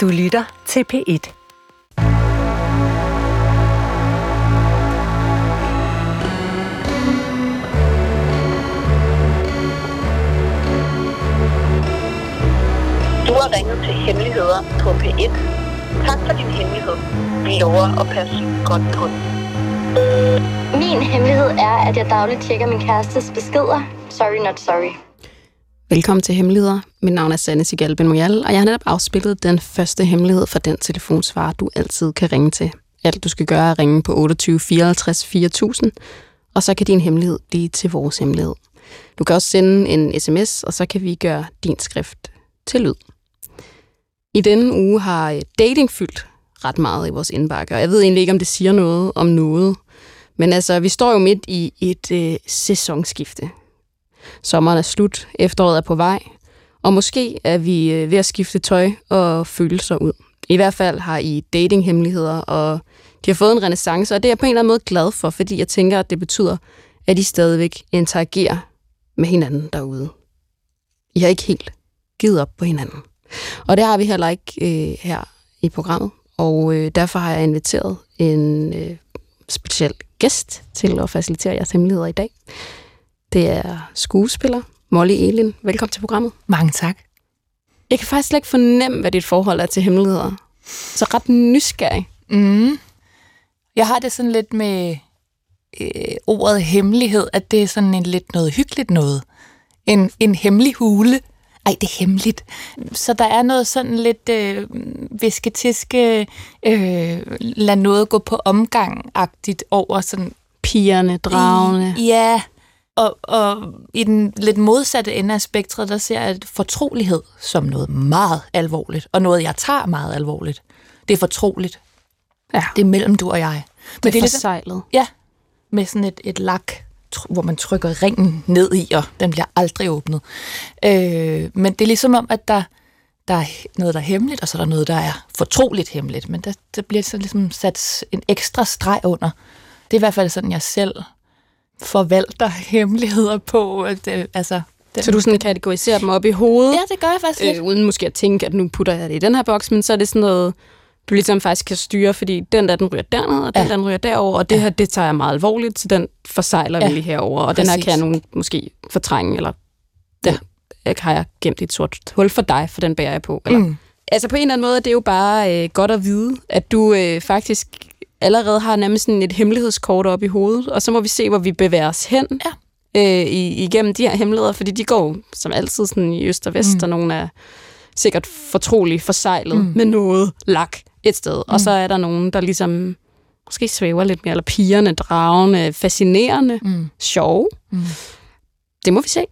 Du lytter til P1. Du har ringet til Hemmeligheder på P1. Tak for din hemmelighed. Vi lover at passe godt på den. Min hemmelighed er, at jeg dagligt tjekker min kærestes beskeder. Sorry, not sorry. Velkommen til Hemmeligheder. Mit navn er Sanne Sigal Ben Moyal, og jeg har netop afspillet den første hemmelighed for den telefonsvar, du altid kan ringe til. Alt du skal gøre er at ringe på 28 54 4000, og så kan din hemmelighed blive til vores hemmelighed. Du kan også sende en sms, og så kan vi gøre din skrift til lyd. I denne uge har øh, dating fyldt ret meget i vores indbakke, og jeg ved egentlig ikke, om det siger noget om noget. Men altså, vi står jo midt i et øh, sæsonskifte. Sommeren er slut, efteråret er på vej, og måske er vi øh, ved at skifte tøj og følelser ud. I hvert fald har I datinghemmeligheder, og de har fået en renaissance, og det er jeg på en eller anden måde glad for, fordi jeg tænker, at det betyder, at I stadigvæk interagerer med hinanden derude. I har ikke helt givet op på hinanden. Og det har vi heller ikke øh, her i programmet, og øh, derfor har jeg inviteret en øh, speciel gæst til at facilitere jeres hemmeligheder i dag. Det er skuespiller Molly Elin. Velkommen til programmet. Mange tak. Jeg kan faktisk slet ikke fornemme, hvad dit forhold er til hemmeligheder. Så ret nysgerrig. Mm. Jeg har det sådan lidt med øh, ordet hemmelighed, at det er sådan en lidt noget hyggeligt noget. En, en hemmelig hule. Ej, det er hemmeligt. Så der er noget sådan lidt øh, visketiske, øh, lad noget gå på omgang-agtigt over sådan... Pigerne, dragene. Ja, og, og i den lidt modsatte ende af spektret, der ser jeg fortrolighed som noget meget alvorligt, og noget, jeg tager meget alvorligt. Det er fortroligt. Ja. Det er mellem du og jeg. Men det er, det er forsejlet. Ja, med sådan et, et lak, hvor man trykker ringen ned i, og den bliver aldrig åbnet. Øh, men det er ligesom om, at der, der er noget, der er hemmeligt, og så er der noget, der er fortroligt hemmeligt. Men der, der bliver så ligesom sat en ekstra streg under. Det er i hvert fald sådan, jeg selv forvalter hemmeligheder på. At, øh, altså, den, så du sådan kategoriserer dem op i hovedet? Ja, det gør jeg faktisk lidt. Øh, uden måske at tænke, at nu putter jeg det i den her boks, men så er det sådan noget, du ligesom faktisk kan styre, fordi den der, den ryger derned, og den ja. der, den ryger derover, og det ja. her, det tager jeg meget alvorligt, så den forsejler ja. vi lige herover, og Præcis. den her kan jeg nogen måske fortrænge, eller den ja. har jeg gemt i et sort hul for dig, for den bærer jeg på. Eller, mm. Altså på en eller anden måde, det er jo bare øh, godt at vide, at du øh, faktisk allerede har nærmest sådan et hemmelighedskort op i hovedet, og så må vi se, hvor vi bevæger os hen ja. øh, igennem de her hemmeligheder, fordi de går som altid sådan i øst og vest, mm. og nogle er sikkert fortroligt forsejlet mm. med noget lak et sted, mm. og så er der nogen, der ligesom måske svæver lidt mere, eller pigerne, dragende, fascinerende, mm. sjove. Mm. Det må vi se.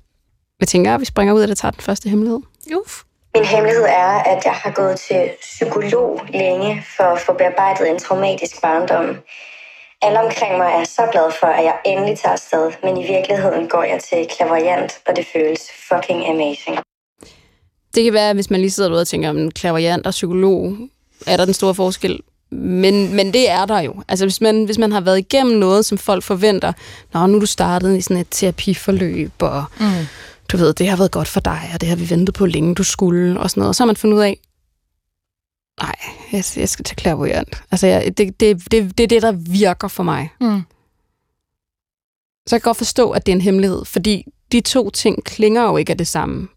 Jeg tænker, at vi springer ud af det, tager den første hemmelighed. Uf. Min hemmelighed er, at jeg har gået til psykolog længe for at få bearbejdet en traumatisk barndom. Alle omkring mig er så glad for, at jeg endelig tager afsted, men i virkeligheden går jeg til klaverjant, og det føles fucking amazing. Det kan være, hvis man lige sidder derude og tænker, om klaverjant og psykolog, er der den store forskel? Men, men det er der jo. Altså hvis man, hvis man har været igennem noget, som folk forventer, Nå, nu er du startet i sådan et terapiforløb, og mm du ved, det har været godt for dig, og det har vi ventet på længe, du skulle, og sådan noget. Og så har man fundet ud af, nej, jeg, jeg skal til klærvoyant. Altså, jeg, det, det, det, det er det, der virker for mig. Mm. Så jeg kan godt forstå, at det er en hemmelighed, fordi de to ting klinger jo ikke af det samme.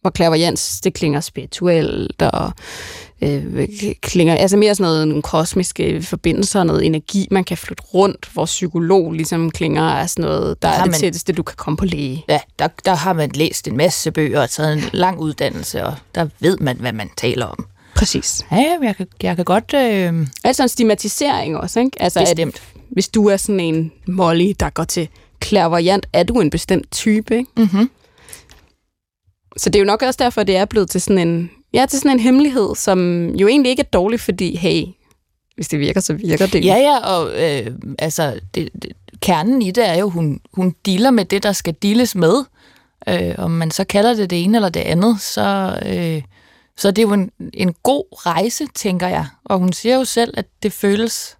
Hvor klærvoyans, det klinger spirituelt, og øh, klinger, altså mere sådan noget, nogle kosmiske forbindelser, noget energi, man kan flytte rundt, hvor psykolog ligesom klinger af sådan noget, der, der er det man, tætteste, du kan komme på læge. Ja, der, der har man læst en masse bøger og taget en lang uddannelse, og der ved man, hvad man taler om. Præcis. Ja, jeg kan, jeg kan godt... Øh... Altså en stigmatisering også, ikke? Altså, Bestemt. At, hvis du er sådan en Molly, der går til klærvoyant, er du en bestemt type, ikke? Mm-hmm. Så det er jo nok også derfor, det er blevet til sådan en Ja, til sådan en hemmelighed, som jo egentlig ikke er dårlig, fordi, hey, hvis det virker, så virker det. Ja, ja, og øh, altså, det, det, kernen i det er jo, hun, hun dealer med det, der skal deales med. Øh, om man så kalder det det ene eller det andet, så, øh, så det er jo en, en god rejse, tænker jeg. Og hun siger jo selv, at det føles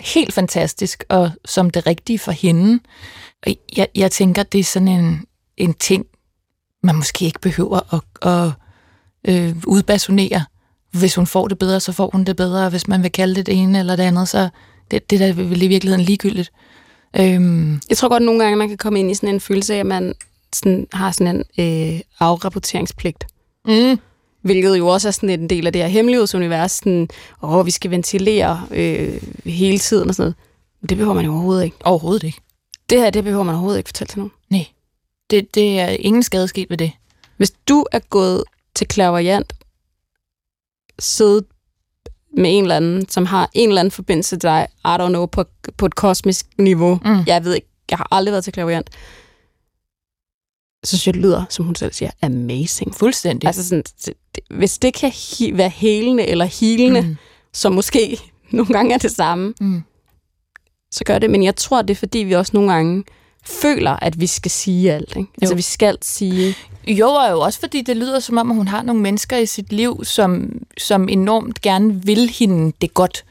helt fantastisk, og som det rigtige for hende. Og jeg, jeg tænker, det er sådan en, en ting, man måske ikke behøver at, at øh, udbasonere, hvis hun får det bedre, så får hun det bedre, og hvis man vil kalde det det ene eller det andet, så det, det er da vel i virkeligheden ligegyldigt. Øhm, Jeg tror godt, nogle gange man kan komme ind i sådan en følelse af, at man sådan, har sådan en øh, afrapporteringspligt. mm, Hvilket jo også er sådan en del af det her hemmelighedsunivers. Sådan, åh, vi skal ventilere øh, hele tiden og sådan noget. Men det behøver man jo overhovedet ikke. overhovedet ikke. Det her, det behøver man overhovedet ikke fortælle til nogen. Nej, det, det er ingen skade sket ved det. Hvis du er gået til clairvoyant, siddet med en eller anden, som har en eller anden forbindelse til dig, I don't know, på, på et kosmisk niveau. Mm. Jeg ved ikke, jeg har aldrig været til clairvoyant. Så synes jeg, det lyder, som hun selv siger, amazing. Fuldstændig. Altså sådan, det- hvis det kan hi- være helende eller healende, mm. mm, som måske nogle gange er det samme, mm. så gør det. Men jeg tror, det er fordi, vi også nogle gange føler, at vi skal sige alt. Ikke? Altså, vi skal sige... Jo, og jo også fordi det lyder som om, at hun har nogle mennesker i sit liv, som, som enormt gerne vil hende det godt,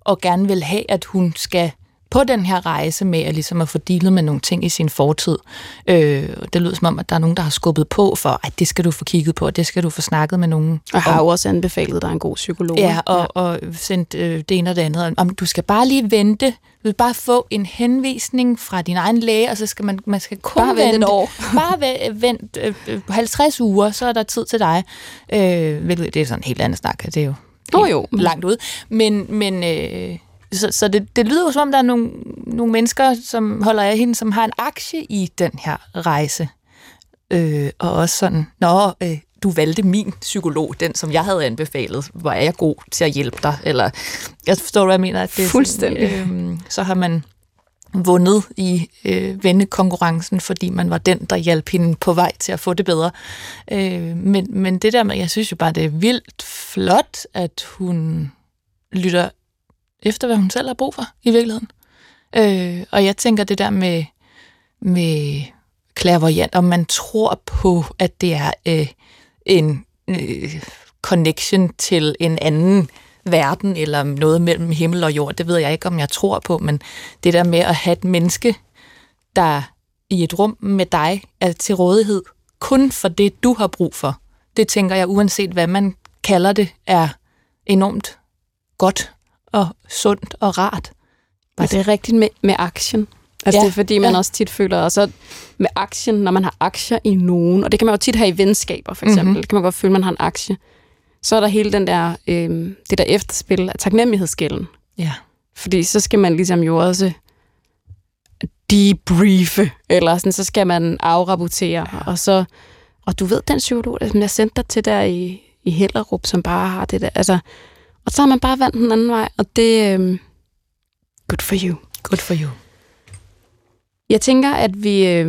og gerne vil have, at hun skal på den her rejse med at, ligesom at få dealet med nogle ting i sin fortid. Øh, det lyder som om, at der er nogen, der har skubbet på for, at det skal du få kigget på, og det skal du få snakket med nogen Og har jo også anbefalet dig en god psykolog. Ja, og, og sendt øh, det ene og det andet. Om du skal bare lige vente. Du vil bare få en henvisning fra din egen læge, og så skal man, man skal kun Bare vente et år. bare vent øh, øh, 50 uger, så er der tid til dig. Øh, hvilket- det er sådan en helt anden snak. Det er jo Nå helt jo. langt ud. Men, men øh, så, så det, det lyder jo som om, der er nogle, nogle mennesker, som holder af hende, som har en aktie i den her rejse. Øh, og også sådan, nå, øh, du valgte min psykolog, den som jeg havde anbefalet. Hvor er jeg god til at hjælpe dig? Eller, jeg forstår, hvad jeg mener. At det er Fuldstændig. Sådan, øh, så har man vundet i øh, vennekonkurrencen, fordi man var den, der hjalp hende på vej til at få det bedre. Øh, men, men det der med, jeg synes jo bare, det er vildt flot, at hun lytter efter, hvad hun selv har brug for i virkeligheden. Øh, og jeg tænker det der med, med clairvoyant, om man tror på, at det er øh, en øh, connection til en anden verden, eller noget mellem himmel og jord, det ved jeg ikke, om jeg tror på, men det der med at have et menneske, der i et rum med dig er til rådighed, kun for det, du har brug for, det tænker jeg, uanset hvad man kalder det, er enormt godt og sundt og rart. Var det rigtigt med, med aktien? Altså Ja, det er fordi, man ja. også tit føler, og så med action, når man har aktier i nogen, og det kan man jo tit have i venskaber, for eksempel, Mhm. mm-hmm. kan man godt føle, man har en aktie. Så er der hele den der, øh, det der efterspil af taknemmelighedsgælden. Ja. Fordi så skal man ligesom jo også debriefe, eller sådan, så skal man afrapportere, ja. og så, og du ved, den psykolog, som jeg sendte dig til der i, i Hellerup, som bare har det der, altså, og så har man bare valgt den anden vej, og det, øh, good for you. Good for you. Jeg tænker, at vi øh,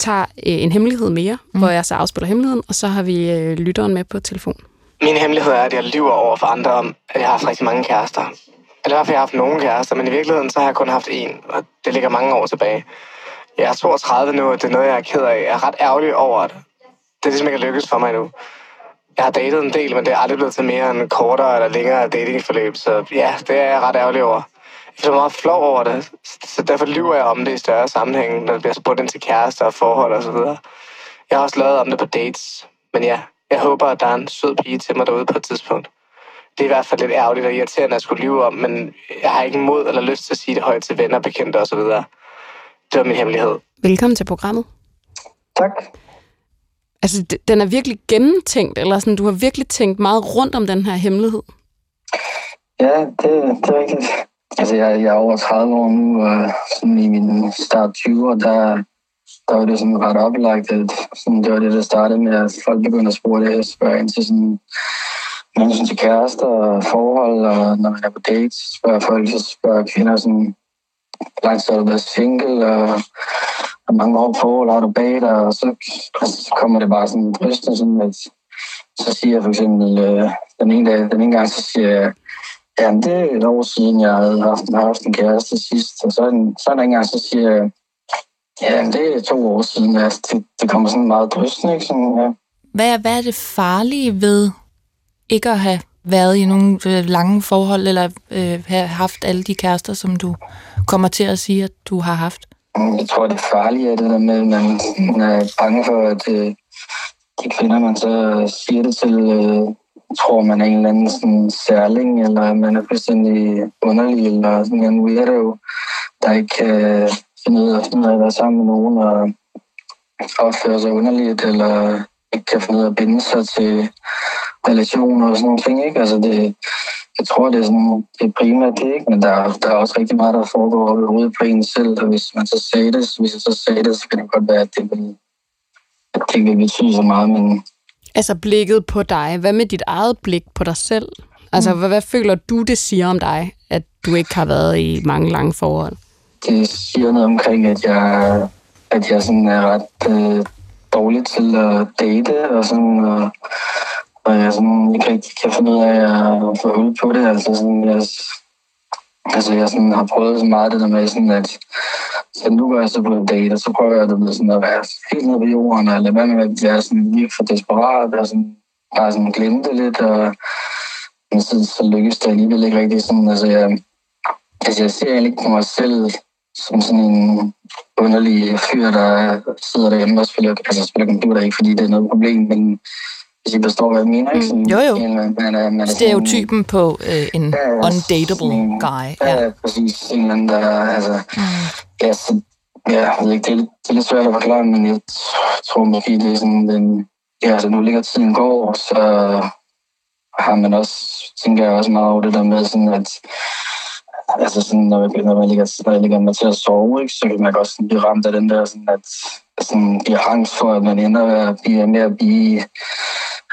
tager øh, en hemmelighed mere, mm. hvor jeg så afspiller hemmeligheden, og så har vi øh, lytteren med på telefon. Min hemmelighed er, at jeg lyver over for andre om, at jeg har haft rigtig mange kærester. Eller i hvert fald, jeg har haft nogle kærester, men i virkeligheden så har jeg kun haft én, og det ligger mange år tilbage. Jeg er 32 nu, og det er noget, jeg er ked af. Jeg er ret ærgerlig over, at det ligesom ikke er lykkedes for mig nu. Jeg har datet en del, men det er aldrig blevet til mere end kortere eller længere datingforløb, så ja, det er jeg ret ærgerlig over. Jeg mig meget flov over det, så derfor lyver jeg om det i større sammenhæng, når det bliver spurgt ind til kærester og forhold og så videre. Jeg har også lavet om det på dates, men ja, jeg håber, at der er en sød pige til mig derude på et tidspunkt. Det er i hvert fald lidt ærgerligt og irriterende at skulle lyve om, men jeg har ikke mod eller lyst til at sige det højt til venner, bekendte og så videre. Det var min hemmelighed. Velkommen til programmet. Tak. Altså, den er virkelig gennemtænkt, eller sådan, du har virkelig tænkt meget rundt om den her hemmelighed. Ja, det, det er rigtigt. Altså, jeg, jeg er over 30 år nu, og sådan i min start 20'er, der, der var det sådan ret oplagt, at sådan, det var det, der startede med, at folk begyndte at spørge det, spørge ind til sådan, med hensyn til kærester og forhold, og når man er på dates, spørger folk, så spørger kvinder sådan, hvor lang tid har du været single, og hvor mange år på, eller har du bag dig, og så, altså, så kommer det bare sådan drystende, sådan at så siger jeg for eksempel, øh, den, ene dag, den ene gang, så siger jeg, Ja, det er et år siden, jeg havde haft, har haft en kæreste sidst. Og så, en, så en anden gang, så siger jeg, ja, det er to år siden. Altså, det, det kommer sådan meget drystende, ikke? Sådan, ja. Hvad er, hvad er det farlige ved ikke at have været i nogle øh, lange forhold, eller øh, have haft alle de kærester, som du kommer til at sige, at du har haft? Jeg tror, det farlige er det der med, at man, man er bange for, at øh, de kvinder, man så siger det til, øh, tror, man er en eller anden sådan særling, eller man er fuldstændig underlig, eller sådan en weirdo, der ikke kan finde ud af, finde ud af at være sammen med nogen og opføre sig underligt, eller ikke kan finde ud af at binde sig til relationer og sådan nogle ting. Ikke? Altså det, jeg tror, det er, sådan, det er primært det, ikke? men der, der er også rigtig meget, der foregår oppe i hovedet på en selv, og hvis man så sagde det, hvis jeg så sagde det, så kan det godt være, at det vil, at det vil betyde så meget, men Altså blikket på dig. Hvad med dit eget blik på dig selv? Altså, mm. hvad, hvad føler du, det siger om dig, at du ikke har været i mange lange forhold? Det siger noget omkring, at jeg, at jeg sådan er ret øh, dårlig til at date, og sådan, og, og jeg sådan ikke rigtig kan finde ud af at få hul på det. Altså, sådan, jeg, altså, jeg sådan har prøvet så meget det der med, sådan, at så nu går jeg så på en date, og så prøver jeg det sådan at være helt nede på jorden, og lade være med at være sådan virkelig for desperat, og sådan, bare sådan glemme det lidt, og men så, så lykkes det alligevel ikke rigtig sådan, altså jeg, altså jeg ser egentlig ikke på mig selv som sådan en underlig fyr, der sidder derhjemme og spiller, altså spiller computer, ikke fordi det er noget problem, men hvis I forstår, hvad jeg mener, ikke? Sådan, jo, jo. En, man, man man er Stereotypen på øh, en ja, undateable en, guy. Ja, ja, præcis. En anden, der, altså, mm. ja, så, ja, jeg ved ikke, det er, det er lidt svært at forklare, men jeg tror måske, det er sådan, den, ja, altså nu ligger tiden går, så har man også, tænker jeg også meget over det der med sådan, at altså sådan, når, jeg, når, man ligger, når jeg ligger med til at sove, ikke, så kan man også sådan blive ramt af den der, sådan, at sådan, bliver angst for, at man ender med at blive, at blive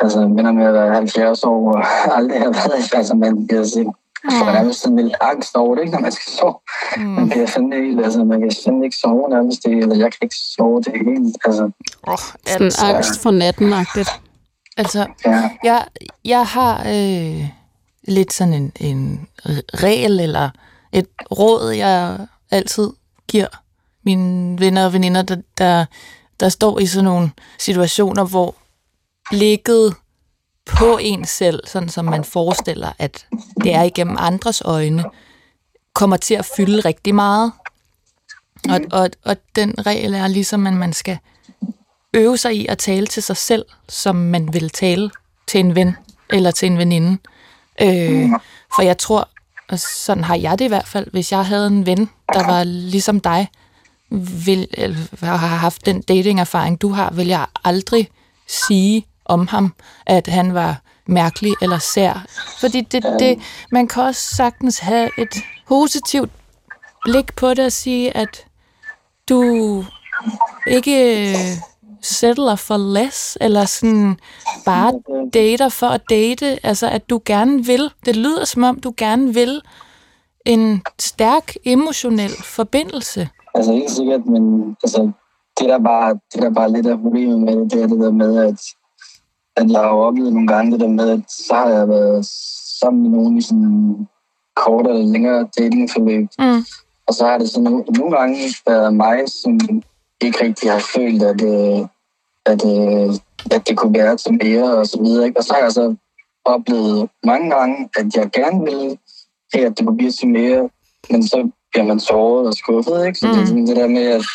altså, minder med at være 70 år og aldrig har været altså, man bliver sådan, Mm. Man er nærmest sådan lidt angst over det, ikke, når man skal sove. Mm. Man bliver fandme helt, altså man kan simpelthen ikke sove nærmest det, eller jeg kan ikke sove det helt. Altså, oh, sådan altså, angst for natten-agtigt. Altså, ja. jeg, jeg har øh, lidt sådan en, en regel, eller et råd, jeg altid giver mine venner og veninder, der, der, der står i sådan nogle situationer, hvor blikket på en selv, sådan som man forestiller, at det er igennem andres øjne, kommer til at fylde rigtig meget. Og, og, og den regel er ligesom, at man skal øve sig i at tale til sig selv, som man vil tale til en ven eller til en veninde. Øh, for jeg tror, og sådan har jeg det i hvert fald, hvis jeg havde en ven, der var ligesom dig, vil, eller har haft den dating-erfaring, du har, vil jeg aldrig sige om ham, at han var mærkelig eller sær. Fordi det, det, man kan også sagtens have et positivt blik på det og sige, at du ikke settler for less, eller sådan bare dater for at date. Altså, at du gerne vil. Det lyder som om, du gerne vil en stærk emotionel forbindelse. Altså ikke sikkert, men altså, det, der bare, det der bare lidt af problemet med det, det er det der med, at, at jeg har oplevet nogle gange det der med, at så har jeg været sammen med nogen i sådan kort eller længere datingforløb. Mm. Og så har det sådan nogle, nogle gange været mig, som ikke rigtig har følt, at, øh, at, øh, at det kunne være til mere og så videre. Ikke? Og så har jeg så oplevet mange gange, at jeg gerne ville have, at det kunne blive til mere, men så bliver man såret og skuffet. Ikke? Så mm. det er sådan det der med, at,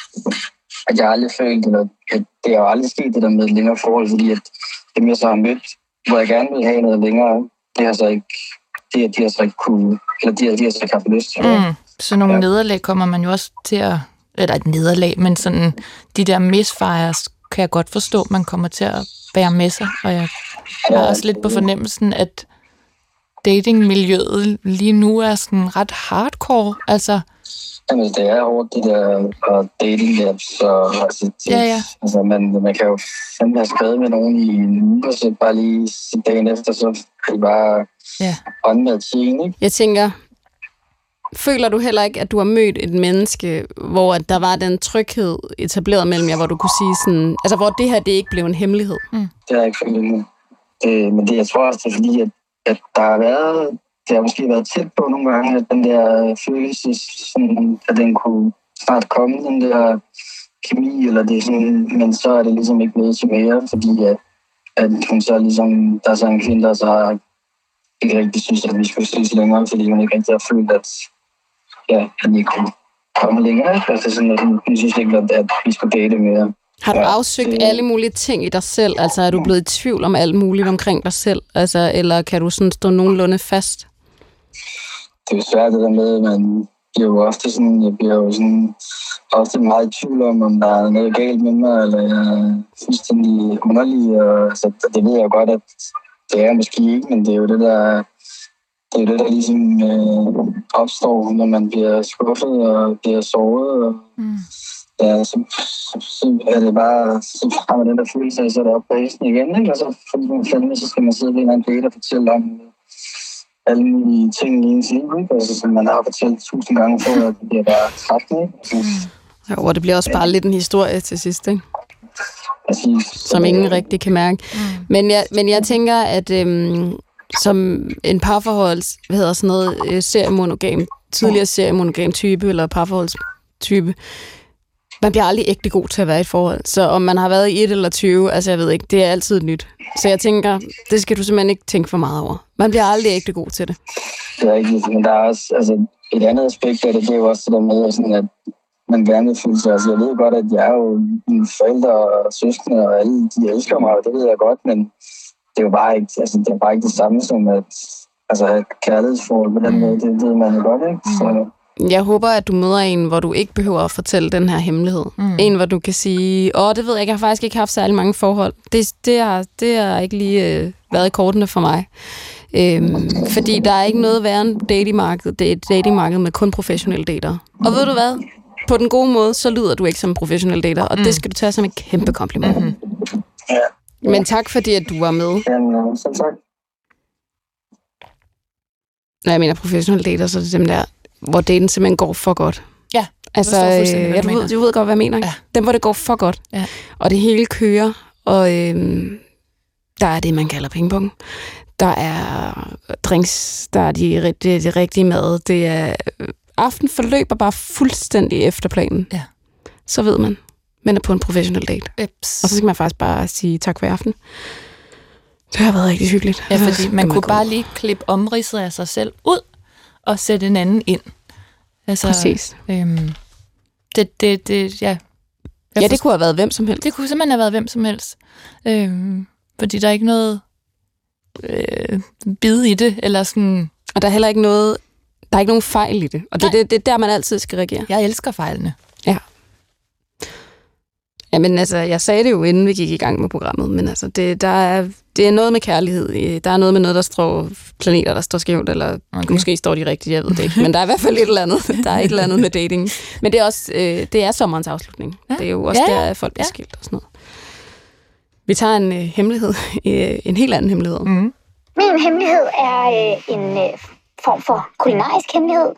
at jeg aldrig følt, eller at det har aldrig sket det der med et længere forhold, fordi at dem jeg så har mødt, hvor jeg gerne vil have noget længere, det har så ikke, det, de har så ikke kunne, eller de, de har så ikke haft lyst til. Mm. Så nogle ja. nederlag kommer man jo også til at eller et nederlag, men sådan de der misfires kan jeg godt forstå, man kommer til at bære med sig, og jeg har også lidt på fornemmelsen, at datingmiljøet lige nu er sådan ret hardcore, altså Jamen, det er hårdt, det der uh, dating der, så altså, det, ja, ja. altså man, man kan jo fandme have skrevet med nogen i en uge, og så bare lige dagen efter, så er det bare ja. med tiden, ikke? Jeg tænker, Føler du heller ikke, at du har mødt et menneske, hvor der var den tryghed etableret mellem jer, hvor du kunne sige sådan, altså hvor det her, det ikke blev en hemmelighed? Mm. Det har jeg ikke følt endnu. Øh, men det, jeg tror også, det er fordi, at, at der har været, det har måske været tæt på nogle gange, at den der følelse, sådan, at den kunne snart komme, den der kemi, eller det sådan, men så er det ligesom ikke noget til mere, fordi at, at hun så ligesom, der er så en kvinde, der så ikke rigtig synes, at vi skulle ses længere, fordi hun ikke rigtig har følt, at ja, at vi kunne komme længere. Altså sådan, at hun synes ikke, at, at vi skulle date mere. Har du Ja, afsøgt det- alle mulige ting i dig selv? Altså er du blevet i tvivl om alt muligt omkring dig selv? Altså, eller kan du sådan stå nogenlunde fast? Det er svært det der med, at man bliver jo ofte sådan, jeg bliver jo sådan ofte meget i tvivl om, om der er noget galt med mig, eller jeg er fuldstændig underlig, og altså, det ved jeg godt, at det er jeg måske ikke, men det er jo det, der det er jo det, der ligesom øh, opstår, når man bliver skuffet og bliver såret, og Mm. ja, så, så, så, er det bare, så har man den der følelse af at sætte op på hesten igen, ikke? og så, fandme, så skal man sidde ved en eller anden date og fortælle om alle mulige ting i ens liv, ikke? Altså, som man har fortalt tusind gange før, at det bliver bare træt, ikke? Altså, Jo, og det bliver også bare lidt en historie til sidst, ikke? præcis. som ingen rigtig kan mærke. Mm. Men, jeg, men jeg tænker, at øhm, som en parforholds, hvad hedder sådan noget, øh, seriemonogam, tidligere seriemonogam type, eller parforholdstype, man bliver aldrig ægte god til at være i et forhold. Så om man har været i et eller 20, altså jeg ved ikke, det er altid nyt. Så jeg tænker, det skal du simpelthen ikke tænke for meget over. Man bliver aldrig ægte god til det. Det er rigtigt, men der er også altså, et andet aspekt af det, det er jo også det der med, sådan, at man gerne vil føle sig. Altså, jeg ved godt, at jeg er jo mine forældre og søskende, og alle de elsker mig, og det ved jeg godt, men det er jo bare ikke, altså, det, er bare ikke det samme som at altså, have et kærlighedsforhold på den måde. Det ved man jo godt, ikke? Så, Jeg håber, at du møder en, hvor du ikke behøver at fortælle den her hemmelighed. Mm. En, hvor du kan sige, åh, det ved jeg ikke, jeg har faktisk ikke haft særlig mange forhold. Det, det, har, det har ikke lige øh, været i kortene for mig. Øhm, fordi der er ikke noget værre end datingmarked. Det er et datingmarked med kun professionelle dater. Og ved du hvad? På den gode måde, så lyder du ikke som en professionel dater, og mm. det skal du tage som et kæmpe kompliment. Mm. ja, Men tak fordi, at du var med. jamen, øh, selv tak. Når jeg mener professionelle dater, så er det dem der, hvor daten simpelthen går for godt. Ja, Altså, hvad ja, du du, ved, mener. du ved godt, hvad jeg mener. Ja. Dem, hvor det går for godt. Ja. Og det hele kører, og øhm, der er det, man kalder pingpong. Der er drinks, der er de, det, det rigtige mad. Det er, aften forløber bare fuldstændig efter planen. Ja. Så ved man, man er på en professionel date. Eps. Og så skal man faktisk bare sige tak for i aften. Det har været rigtig hyggeligt. Ja, fordi skal man kunne bare lige klippe omridset af sig selv ud, og sætte en anden ind. Altså, Præcis. Øhm, det, det, det, ja. Jeg Ja, det kunne have været hvem som helst. det kunne simpelthen have været hvem som helst. Øhm, fordi der er ikke noget øh, bid i det, eller sådan, Og der er heller ikke noget, der er ikke nogen fejl i det. Og det, det, det er der, man altid skal reagere. jeg elsker fejlene. Jamen altså, jeg sagde det jo, inden vi gik i gang med programmet, men altså, det, der er, det er noget med kærlighed. Der er noget med noget, der står planeter, der står skævt, eller Okay. måske står de rigtigt, jeg ved det ikke. Men der er i hvert fald et eller andet. Der er et eller andet med dating. Men det er også, øh, det er sommerens afslutning. Ja. Ja. Det er jo også Ja, ja, ja. der, folk bliver Ja. ja. skilt og sådan noget. Vi tager en øh, hemmelighed, øh, en helt anden hemmelighed. Mm. Min hemmelighed er øh, en øh, form for kulinarisk hemmelighed.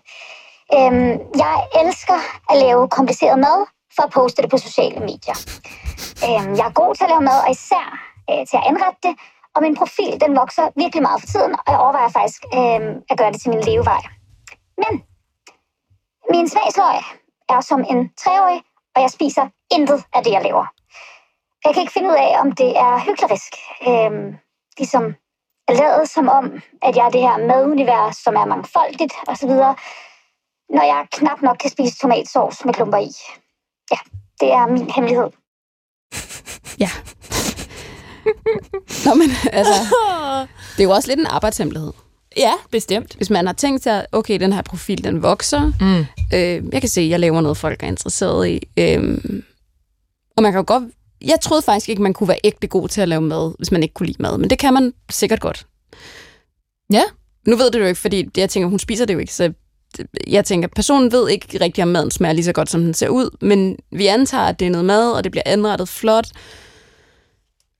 Øhm, jeg elsker at lave kompliceret mad for at poste det på sociale medier. Øhm, jeg er god til at lave mad, og især øh, til at anrette det. Og min profil, den vokser virkelig meget for tiden, og jeg overvejer faktisk øh, at gøre det til min levevej. Men min smagsløg er som en treårig, og jeg spiser intet af det, jeg laver. Jeg kan ikke finde ud af, om det er hyklerisk. Øhm, ligesom lade som om, at jeg er det her madunivers, som er mangfoldigt osv., når jeg knap nok kan spise tomatsauce med klumper i. Ja, det er min hemmelighed. Ja. Nå, men altså, det er jo også lidt en arbejdshemmelighed. Ja, bestemt. Hvis man har tænkt sig, okay, den her profil, den vokser. Mm. Øh, jeg kan se, at jeg laver noget, folk er interesseret i. Øh, og man kan jo godt... Jeg troede faktisk ikke, man kunne være ægte god til at lave mad, hvis man ikke kunne lide mad. Men det kan man sikkert godt. Ja. Nu ved det jo ikke, fordi jeg tænker, hun spiser det jo ikke. Så jeg tænker, personen ved ikke rigtig, om maden smager lige så godt, som den ser ud. Men vi antager, at det er noget mad, og det bliver anrettet flot.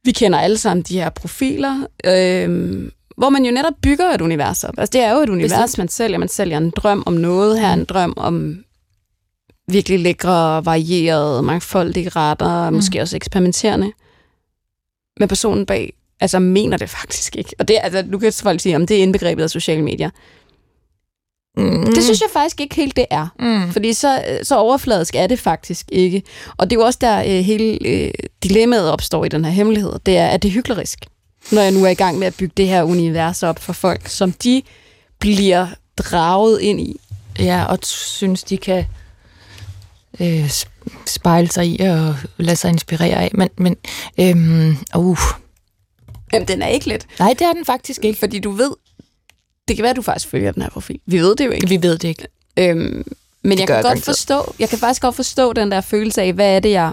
Vi kender alle sammen de her profiler. Øh, hvor man jo netop bygger et univers op. Altså, det er jo et univers, Bestemt. man sælger. Man sælger en drøm om noget her, en drøm om virkelig lækre, varierede, mangfoldige retter, mm. måske også eksperimenterende. Men personen bag, altså mener det faktisk ikke. Og det, altså, nu kan folk sige, om det er indbegrebet af sociale medier. Mm. Det synes jeg faktisk ikke helt, det er. Mm. Fordi så, så overfladisk er det faktisk ikke. Og det er jo også der øh, hele øh, dilemmaet opstår i den her hemmelighed. Det er, at det er hyklerisk. Når jeg nu er i gang med at bygge det her univers op for folk, som de bliver draget ind i. Ja, og synes, de kan øh, spejle sig i og lade sig inspirere af. Men, men øhm, uh. Jamen, den er ikke let. Nej, det er den faktisk ikke. Fordi du ved, det kan være, at du faktisk følger den her profil. Vi ved det jo ikke. Vi ved det ikke. Øhm, men det jeg kan jeg godt forstå, jeg kan faktisk godt forstå den der følelse af, hvad er det, jeg,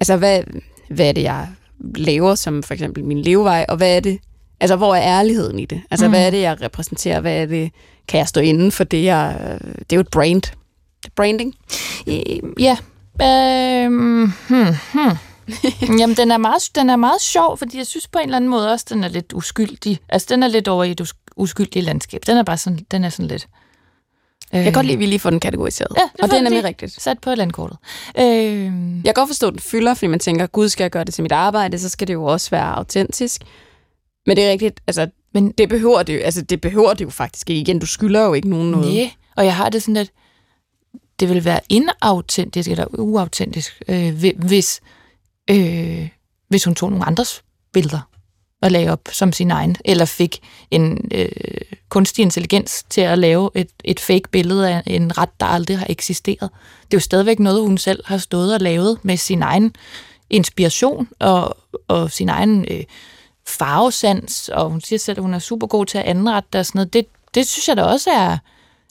altså hvad, hvad er det, jeg laver som for eksempel min levevej, og hvad er det, altså hvor er ærligheden i det? Altså mm. hvad er det, jeg repræsenterer? Hvad er det, kan jeg stå inden for det, jeg, det er jo et brand. Branding. Ja. Øhm, hmm, hmm. Jamen, den er, meget, den er meget sjov, fordi jeg synes på en eller anden måde også, den er lidt uskyldig. Altså, den er lidt over i et uskyldigt landskab. Den er bare sådan, den er sådan lidt... Jeg kan godt lide, at vi lige får den kategoriseret. Ja, det og det er nemlig rigtigt. Sat på landkortet. Øh... Jeg kan godt forstå, at den fylder, fordi man tænker, gud, skal jeg gøre det til mit arbejde, så skal det jo også være autentisk. Men det er rigtigt, altså, men det behøver det jo, altså, det behøver det jo faktisk ikke. Igen, du skylder jo ikke nogen noget. Nej, og jeg har det sådan, at det vil være inautentisk eller uautentisk, øh, hvis, øh, hvis hun tog nogle andres billeder og lagde op som sin egen, eller fik en øh, kunstig intelligens til at lave et, et fake billede af en ret, der aldrig har eksisteret. Det er jo stadigvæk noget, hun selv har stået og lavet med sin egen inspiration og, og sin egen øh, farvesans, og hun siger selv, at hun er super god til at anrette og sådan noget. Det, det synes jeg da også er...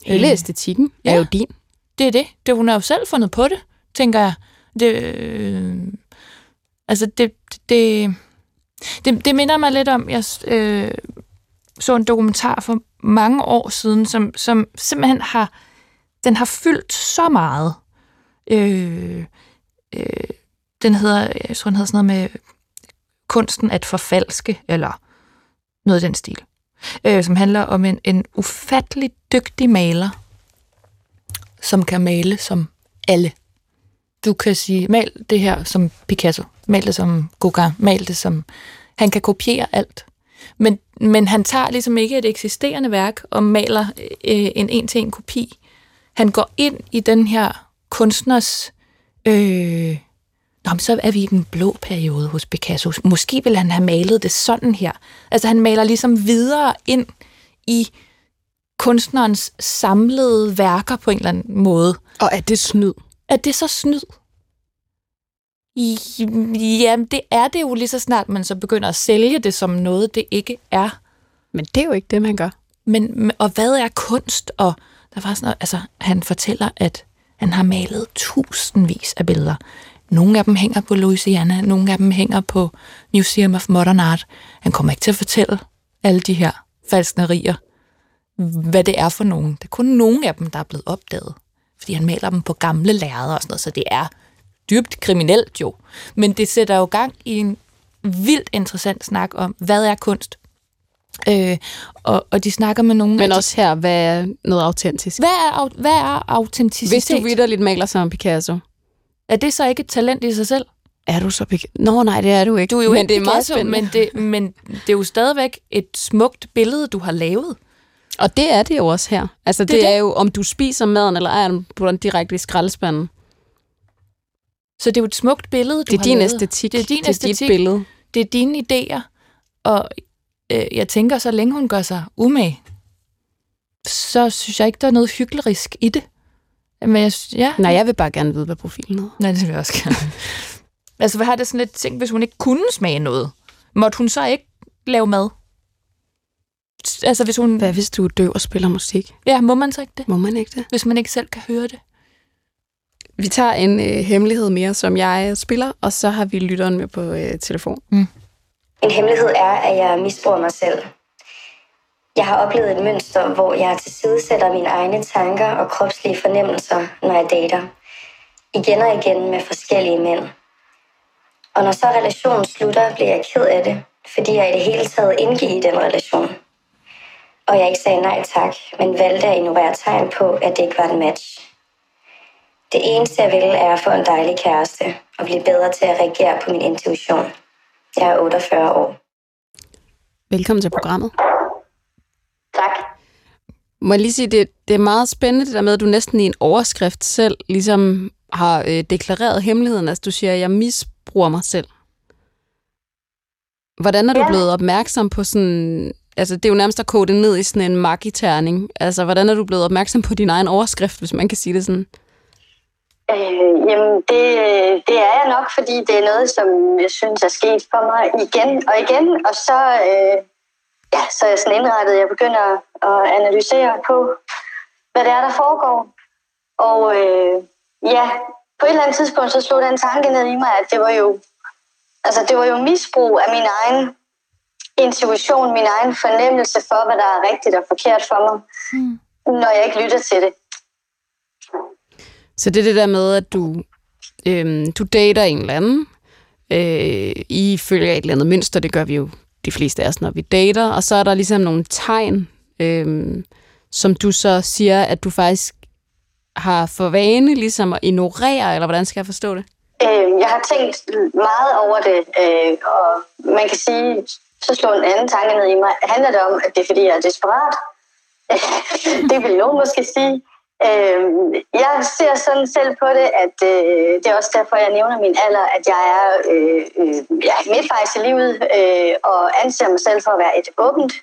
Hele æstetikken ja, er jo din. Det er det. det. Hun har jo selv fundet på det, tænker jeg. Det, øh, altså, det, det, det, det minder mig lidt om, jeg øh, så en dokumentar for mange år siden, som, som simpelthen har, den har fyldt så meget. Øh, øh, den hedder, jeg tror, den hedder sådan noget med kunsten at forfalske, eller noget af den stil, øh, som handler om en, en ufattelig dygtig maler, som kan male som alle. Du kan sige, mal det her som Picasso, mal det som Gauguin, mal det som... Han kan kopiere alt. Men, men han tager ligesom ikke et eksisterende værk og maler øh, en en-til-en kopi. Han går ind i den her kunstners øh, Nå, men så er vi i den blå periode hos Picasso. Måske vil han have malet det sådan her. Altså han maler ligesom videre ind i kunstnerens samlede værker på en eller anden måde. Og er det snyd? Er det så snyd? Jamen, det er det jo lige så snart, man så begynder at sælge det som noget, det ikke er. Men det er jo ikke det, man gør. Men, og hvad er kunst? Og der var sådan noget, altså, han fortæller, at han har malet tusindvis af billeder. Nogle af dem hænger på Louisiana, nogle af dem hænger på Museum of Modern Art. Han kommer ikke til at fortælle alle de her falsknerier, hvad det er for nogen. Det er kun nogle af dem, der er blevet opdaget, fordi han maler dem på gamle lærreder og sådan noget, så det er dybt kriminelt jo. Men det sætter jo gang i en vildt interessant snak om, hvad er kunst? Øh, og, og de snakker med nogen... Men også her, hvad er noget autentisk? Hvad er, hvad er autenticitet? Hvis du vidderligt maler som Picasso, er det så ikke et talent i sig selv? Er du så pik- Nå nej, det er du ikke. Du er jo men det er meget spændende. Men det, men det er jo stadigvæk et smukt billede, du har lavet. Og det er det jo også her. Altså det, det, det. er jo, om du spiser maden, eller er den på den direkte i skraldespanden. Så det er jo et smukt billede, du det er har din lavet. æstetik. Det er din det er æstetik. dit billede. Det er dine idéer. Og øh, jeg tænker, så længe hun gør sig umage, så synes jeg ikke, der er noget hyklerisk i det. Men jeg, ja. Nej, jeg vil bare gerne vide, hvad profilen hedder. Nej, det vil jeg også gerne. altså, hvad har det sådan lidt ting, hvis hun ikke kunne smage noget? Måtte hun så ikke lave mad? Altså, hvis hun... Hvad hvis du er døv og spiller musik? Ja, må man så ikke det? Må man ikke det? Hvis man ikke selv kan høre det. Vi tager en øh, hemmelighed mere, som jeg spiller, og så har vi lytteren med på øh, telefon. Mm. En hemmelighed er, at jeg misbruger mig selv. Jeg har oplevet et mønster, hvor jeg tilsidesætter mine egne tanker og kropslige fornemmelser, når jeg dater. Igen og igen med forskellige mænd. Og når så relationen slutter, bliver jeg ked af det, fordi jeg i det hele taget indgik i den relation. Og jeg ikke sagde nej tak, men valgte at ignorere tegn på, at det ikke var en match. Det eneste jeg vil er at få en dejlig kæreste og blive bedre til at reagere på min intuition. Jeg er 48 år. Velkommen til programmet. Tak. Må jeg lige sige, det, det er meget spændende det der med, at du næsten i en overskrift selv ligesom har øh, deklareret hemmeligheden. Altså du siger, at jeg misbruger mig selv. Hvordan er du ja. blevet opmærksom på sådan... Altså det er jo nærmest at kode det ned i sådan en magiterning. Altså hvordan er du blevet opmærksom på din egen overskrift, hvis man kan sige det sådan? Øh, jamen, det, det er jeg nok, fordi det er noget, som jeg synes er sket for mig igen og igen. Og så, øh, ja, så er jeg sådan indrettet, jeg begynder at analysere på, hvad det er, der foregår. Og øh, ja, på et eller andet tidspunkt, så slog den tanke ned i mig, at det var jo, altså, det var jo misbrug af min egen intuition, min egen fornemmelse for, hvad der er rigtigt og forkert for mig, mm. når jeg ikke lytter til det. Så det er det der med, at du, øhm, du dater en eller anden, øh, I følger et eller andet mønster, det gør vi jo de fleste af os, når vi dater, og så er der ligesom nogle tegn, øhm, som du så siger, at du faktisk har for vane ligesom at ignorere, eller hvordan skal jeg forstå det? Øh, jeg har tænkt meget over det, øh, og man kan sige, så slår en anden tanke ned i mig. Handler det om, at det er, fordi jeg er desperat? det vil nogen måske sige. Øh, jeg ser sådan selv på det, at øh, det er også derfor, jeg nævner min alder, at jeg er øh, øh, ja, midtvejs i livet øh, og anser mig selv for at være et åbent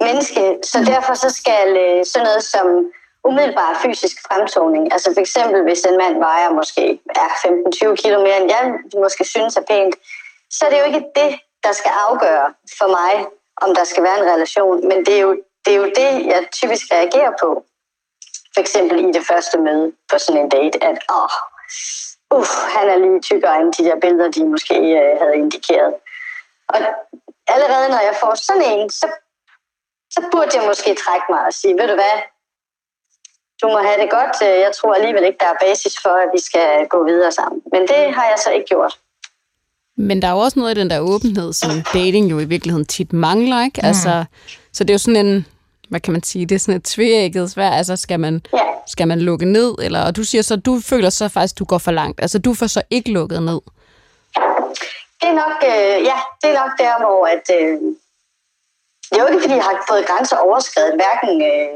menneske. Så derfor så skal øh, sådan noget som umiddelbar fysisk fremtoning, altså for eksempel hvis en mand vejer måske ja, 15-20 kilo mere end jeg måske synes er pænt, så er det jo ikke det, der skal afgøre for mig, om der skal være en relation, men det er jo det, er jo det jeg typisk reagerer på for eksempel i det første møde på sådan en date, at åh, uh, han er lige tykkere end de der billeder, de måske uh, havde indikeret. Og allerede når jeg får sådan en, så, så burde jeg måske trække mig og sige, ved du hvad, du må have det godt. Øh, jeg tror alligevel ikke, der er basis for, at vi skal gå videre sammen. Men det har jeg så ikke gjort. Men der er jo også noget af den der åbenhed, som dating jo i virkeligheden tit mangler, ikke? Mm. Altså, så det er jo sådan en, hvad kan man sige, det er sådan et tvækket svær, altså skal man, skal man lukke ned, eller, og du siger så, du føler så faktisk, du går for langt, altså du får så ikke lukket ned. Det er nok, øh, ja, det er nok der, hvor at, øh, det er jo ikke, fordi jeg har fået grænser overskrevet, hverken øh,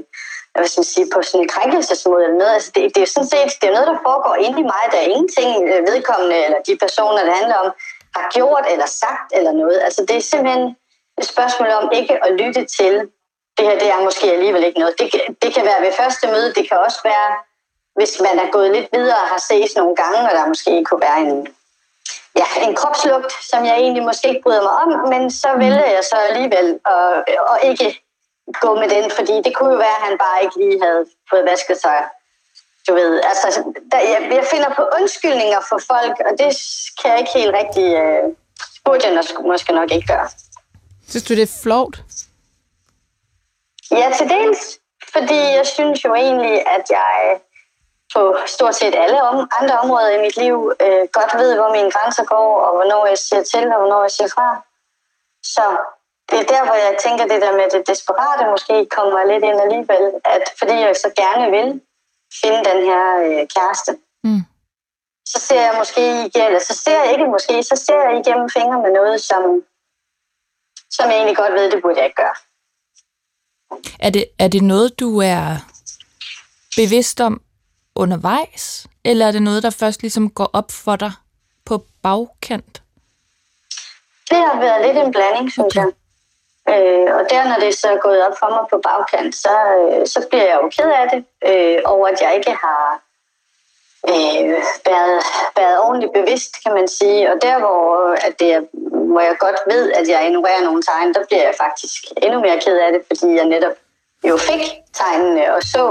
hvad skal man sige, på sådan en krænkelsesmåde eller noget. Altså det, det, er sådan set det er noget, der foregår inde i mig. Der er ingenting øh, vedkommende, eller de personer, det handler om, har gjort eller sagt eller noget. Altså det er simpelthen et spørgsmål om ikke at lytte til, det her det er måske alligevel ikke noget. Det, det kan være ved første møde, det kan også være, hvis man er gået lidt videre og har set nogle gange, og der måske kunne være en, ja, en kropslugt, som jeg egentlig måske ikke bryder mig om, men så vælger jeg så alligevel at, at ikke gå med den, fordi det kunne jo være, at han bare ikke lige havde fået vasket sig. Du ved, altså, der, jeg, jeg finder på undskyldninger for folk, og det kan jeg ikke helt rigtig, øh, burde jeg måske nok ikke gøre. Synes du, det er flot? Ja, til dels. Fordi jeg synes jo egentlig, at jeg på stort set alle om, andre områder i mit liv øh, godt ved, hvor mine grænser går, og hvornår jeg siger til, og hvornår jeg siger fra. Så det er der, hvor jeg tænker, det der med det desperate måske kommer lidt ind alligevel, at fordi jeg så gerne vil finde den her øh, kæreste, mm. så ser jeg måske igen, eller så ser jeg ikke måske, så ser jeg igennem fingre med noget, som, som jeg egentlig godt ved, det burde jeg ikke gøre. Er det, er det noget, du er bevidst om undervejs, eller er det noget, der først ligesom går op for dig på bagkant? Det har været lidt en blanding, synes okay. jeg. Øh, og der, når det så er gået op for mig på bagkant, så, øh, så bliver jeg jo ked af det, øh, over at jeg ikke har øh, været, været ordentligt bevidst, kan man sige. Og der, hvor, at det er, hvor jeg godt ved, at jeg ignorerer nogle tegn, der bliver jeg faktisk endnu mere ked af det, fordi jeg netop jo fik tegnene og så,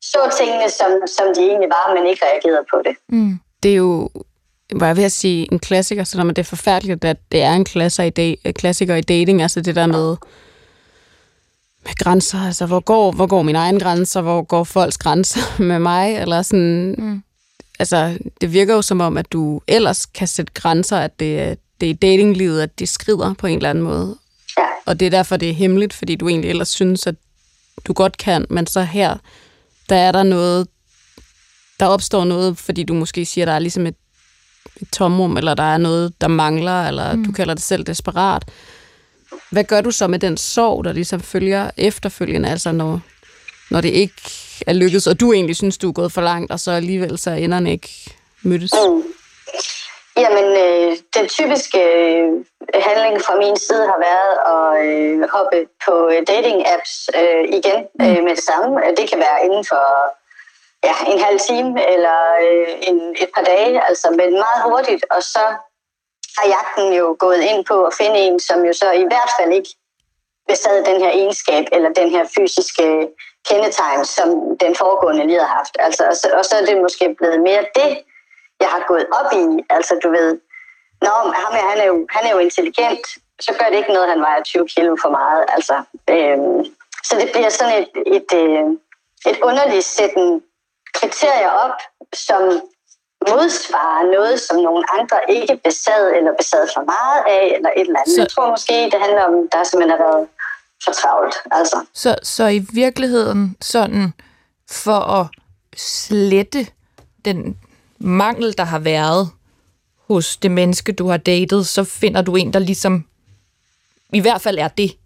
så tingene, som, som de egentlig var, men ikke reagerede på det. Mm. Det er jo var jeg ved at sige en klassiker, så det er forfærdeligt, at det er en klassiker i, da- klassiker i dating, altså det der med, med grænser, altså hvor går, hvor går mine egne grænser, hvor går folks grænser med mig, eller sådan, mm. altså det virker jo som om, at du ellers kan sætte grænser, at det, det er i datinglivet, at det skrider på en eller anden måde. Ja. Og det er derfor, det er hemmeligt, fordi du egentlig ellers synes, at du godt kan, men så her, der er der noget, der opstår noget, fordi du måske siger, der er ligesom et et tomrum, eller der er noget, der mangler, eller mm. du kalder det selv desperat. Hvad gør du så med den sorg, der ligesom følger efterfølgende, altså når, når det ikke er lykkedes, og du egentlig synes, du er gået for langt, og så alligevel så enderne ikke mødtes? Mm. Jamen, øh, den typiske øh, handling fra min side har været at øh, hoppe på dating-apps øh, igen mm. øh, med det samme. Det kan være inden for ja, en halv time eller øh, en, et par dage, altså, men meget hurtigt. Og så har jagten jo gået ind på at finde en, som jo så i hvert fald ikke besad den her egenskab eller den her fysiske kendetegn, som den foregående lige har haft. Altså, og, så, og så er det måske blevet mere det, jeg har gået op i. Altså, du ved, Nå, ham her, han, er jo, han er jo intelligent, så gør det ikke noget, han vejer 20 kilo for meget. Altså, øhm, så det bliver sådan et, et, et, et underligt sætten kriterier op, som modsvarer noget, som nogle andre ikke besad eller besad for meget af, eller et eller andet. Så... Jeg tror måske, det handler om, der simpelthen har været for travlt. Altså. Så, så i virkeligheden sådan for at slette den mangel, der har været hos det menneske, du har datet, så finder du en, der ligesom i hvert fald er det.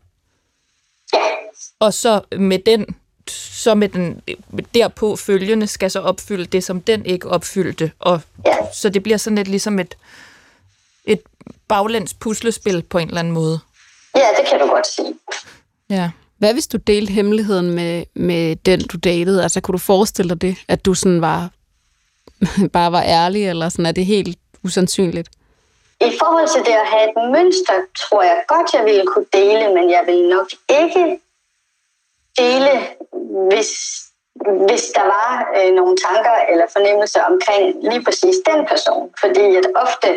Ja. Og så med den så med den derpå følgende skal så opfylde det, som den ikke opfyldte. Og, ja. Så det bliver sådan lidt ligesom et, et baglæns puslespil på en eller anden måde. Ja, det kan du godt sige. Ja. Hvad hvis du delte hemmeligheden med, med den, du datede? Altså, kunne du forestille dig det, at du sådan var, bare var ærlig, eller sådan er det helt usandsynligt? I forhold til det at have et mønster, tror jeg godt, jeg ville kunne dele, men jeg vil nok ikke dele, hvis, hvis der var øh, nogle tanker eller fornemmelser omkring lige præcis den person. Fordi at ofte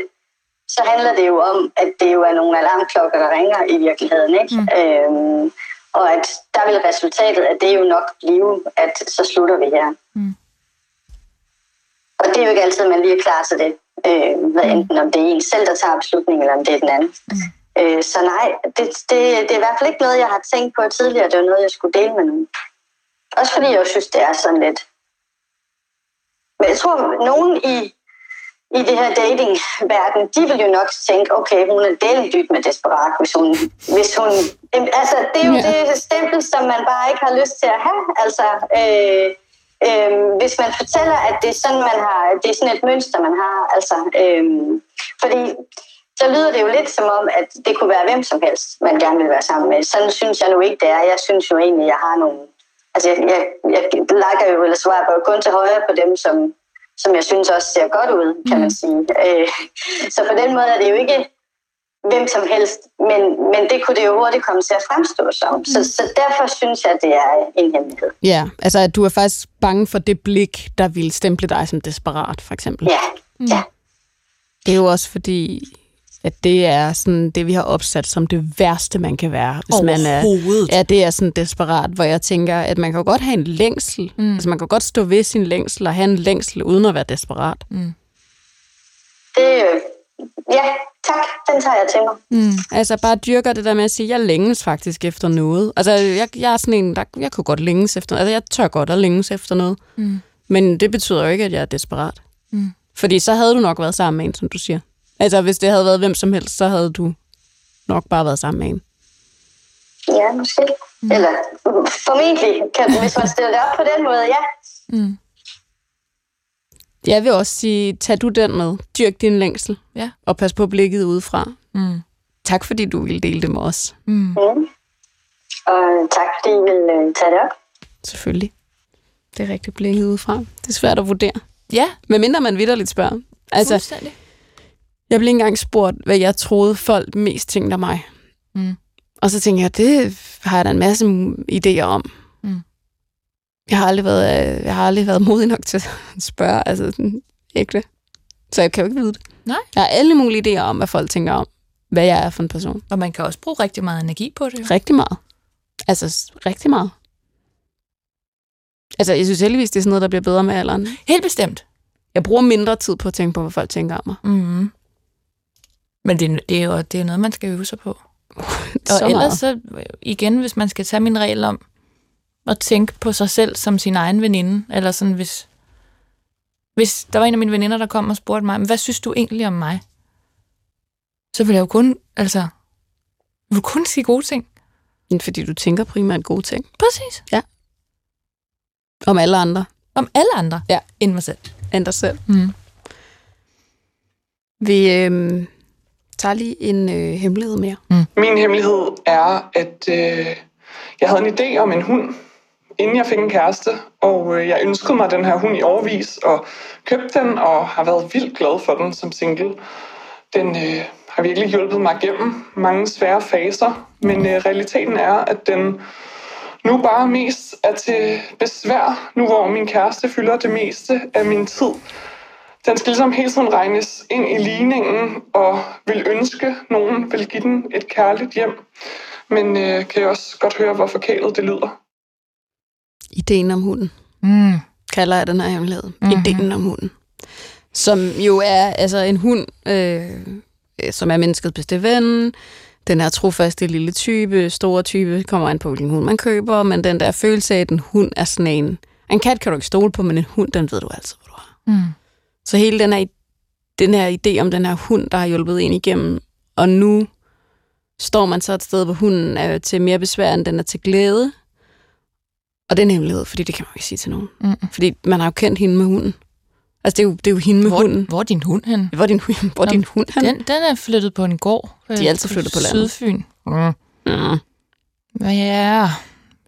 så handler det jo om, at det jo er nogle alarmklokker, der ringer i virkeligheden. Ikke? Mm. Øhm, og at der vil resultatet af det jo nok blive, at så slutter vi her. Mm. Og det er jo ikke altid, man lige er klar til det. Øh, enten om det er en selv, der tager beslutningen, eller om det er den anden. Mm. Øh, så nej, det, det, det er i hvert fald ikke noget, jeg har tænkt på tidligere. Det var noget, jeg skulle dele med nogen. Også fordi jeg synes, det er sådan lidt... Men jeg tror, nogen i, i det her datingverden, de vil jo nok tænke, okay, hun er delt dybt med desperat, hvis hun, hvis hun... Altså, det er jo ja. det stempel, som man bare ikke har lyst til at have. Altså, øh, øh, hvis man fortæller, at det er sådan, man har, det er sådan et mønster, man har. Altså, øh, fordi så lyder det jo lidt som om, at det kunne være hvem som helst, man gerne vil være sammen med. Sådan synes jeg nu ikke, det er. Jeg synes jo egentlig, jeg har nogle... Altså, jeg, jeg, jeg lakker jo, eller svarer jo kun til højre på dem, som, som jeg synes også ser godt ud, kan man mm. sige. Øh, så på den måde er det jo ikke hvem som helst, men, men det kunne det jo hurtigt komme til at fremstå som. Så, mm. så derfor synes jeg, det er en hemmelighed. Ja, altså at du er faktisk bange for det blik, der vil stemple dig som desperat, for eksempel. Ja, mm. ja. Det er jo også fordi, at det er sådan det, vi har opsat som det værste, man kan være. Hvis man er, ja, det er sådan desperat, hvor jeg tænker, at man kan godt have en længsel. Mm. Altså man kan godt stå ved sin længsel og have en længsel, uden at være desperat. Mm. Det, ja, tak. Den tager jeg til mig. Mm. Altså bare dyrker det der med at sige, jeg længes faktisk efter noget. Altså jeg, jeg er sådan en, der, jeg kunne godt længes efter noget. Altså jeg tør godt at længes efter noget. Mm. Men det betyder jo ikke, at jeg er desperat. Mm. Fordi så havde du nok været sammen med en, som du siger. Altså, hvis det havde været hvem som helst, så havde du nok bare været sammen med en. Ja, måske. Mm. Eller formentlig, kan, hvis man stiller det op på den måde, ja. Mm. Jeg vil også sige, tag du den med. Dyrk din længsel. Ja. Og pas på blikket udefra. Mm. Tak fordi du ville dele det med os. Mm. Mm. Og tak fordi I ville øh, tage det op. Selvfølgelig. Det er rigtigt blikket udefra. Det er svært at vurdere. Ja. Men mindre man vidderligt spørger. Altså, Fuldstændig. Jeg blev engang spurgt, hvad jeg troede folk mest tænkte af mig. Mm. Og så tænkte jeg, det har jeg da en masse idéer om. Mm. Jeg har aldrig været, jeg har aldrig været modig nok til at spørge, altså sådan, ægte. Så jeg kan jo ikke vide det. Nej. Jeg har alle mulige idéer om, hvad folk tænker om, hvad jeg er for en person. Og man kan også bruge rigtig meget energi på det. Jo. Rigtig meget. Altså, rigtig meget. Altså, jeg synes heldigvis, det er sådan noget, der bliver bedre med alderen. Helt bestemt. Jeg bruger mindre tid på at tænke på, hvad folk tænker om mig. Mm. Men det, det er jo det er noget, man skal øve sig på. og ellers så, igen, hvis man skal tage min regel om at tænke på sig selv som sin egen veninde, eller sådan, hvis, hvis der var en af mine veninder, der kom og spurgte mig, hvad synes du egentlig om mig? Så vil jeg jo kun, altså, jeg vil kun sige gode ting. Fordi du tænker primært gode ting. Præcis. Ja. Om alle andre. Om alle andre? Ja. End mig selv. End dig selv. Mm. Vi, øh, tager lige en øh, hemmelighed mere. Mm. Min hemmelighed er, at øh, jeg havde en idé om en hund inden jeg fik en kæreste, og øh, jeg ønskede mig den her hund i overvis, og købte den, og har været vildt glad for den som single. Den øh, har virkelig hjulpet mig gennem mange svære faser, men øh, realiteten er, at den nu bare mest er til besvær, nu hvor min kæreste fylder det meste af min tid. Den skal ligesom hele tiden regnes ind i ligningen, og vil ønske, nogen vil give den et kærligt hjem. Men øh, kan jeg også godt høre, hvor forkælet det lyder. Ideen om hunden, Mm. kalder jeg den her hemmelighed. Mhm. Mm-hmm. Ideen om hunden. Som jo er altså en hund, øh, øh, som er menneskets bedste ven. Den her trofaste lille type, store type, kommer an på, hvilken hund man køber, men den der følelse af, at en hund er sådan en... En kat kan du ikke stole på, men en hund, den ved du altid, hvor du har. Mm. Så hele den her, den her idé om den her hund, der har hjulpet en igennem, og nu står man så et sted, hvor hunden er til mere besvær, end den er til glæde. Og det er en hemmelighed, fordi det kan man ikke sige til nogen. Mm. Fordi man har jo kendt hende med hunden. Altså, det er jo, det er jo hende med Hvor, hunden. hvor er din hund hen? Hvor er din, hvor er din hund hen? Den, den er flyttet på en gård. De er altid flyttet på landet. Sydfyn. Mm. Mm. Ja,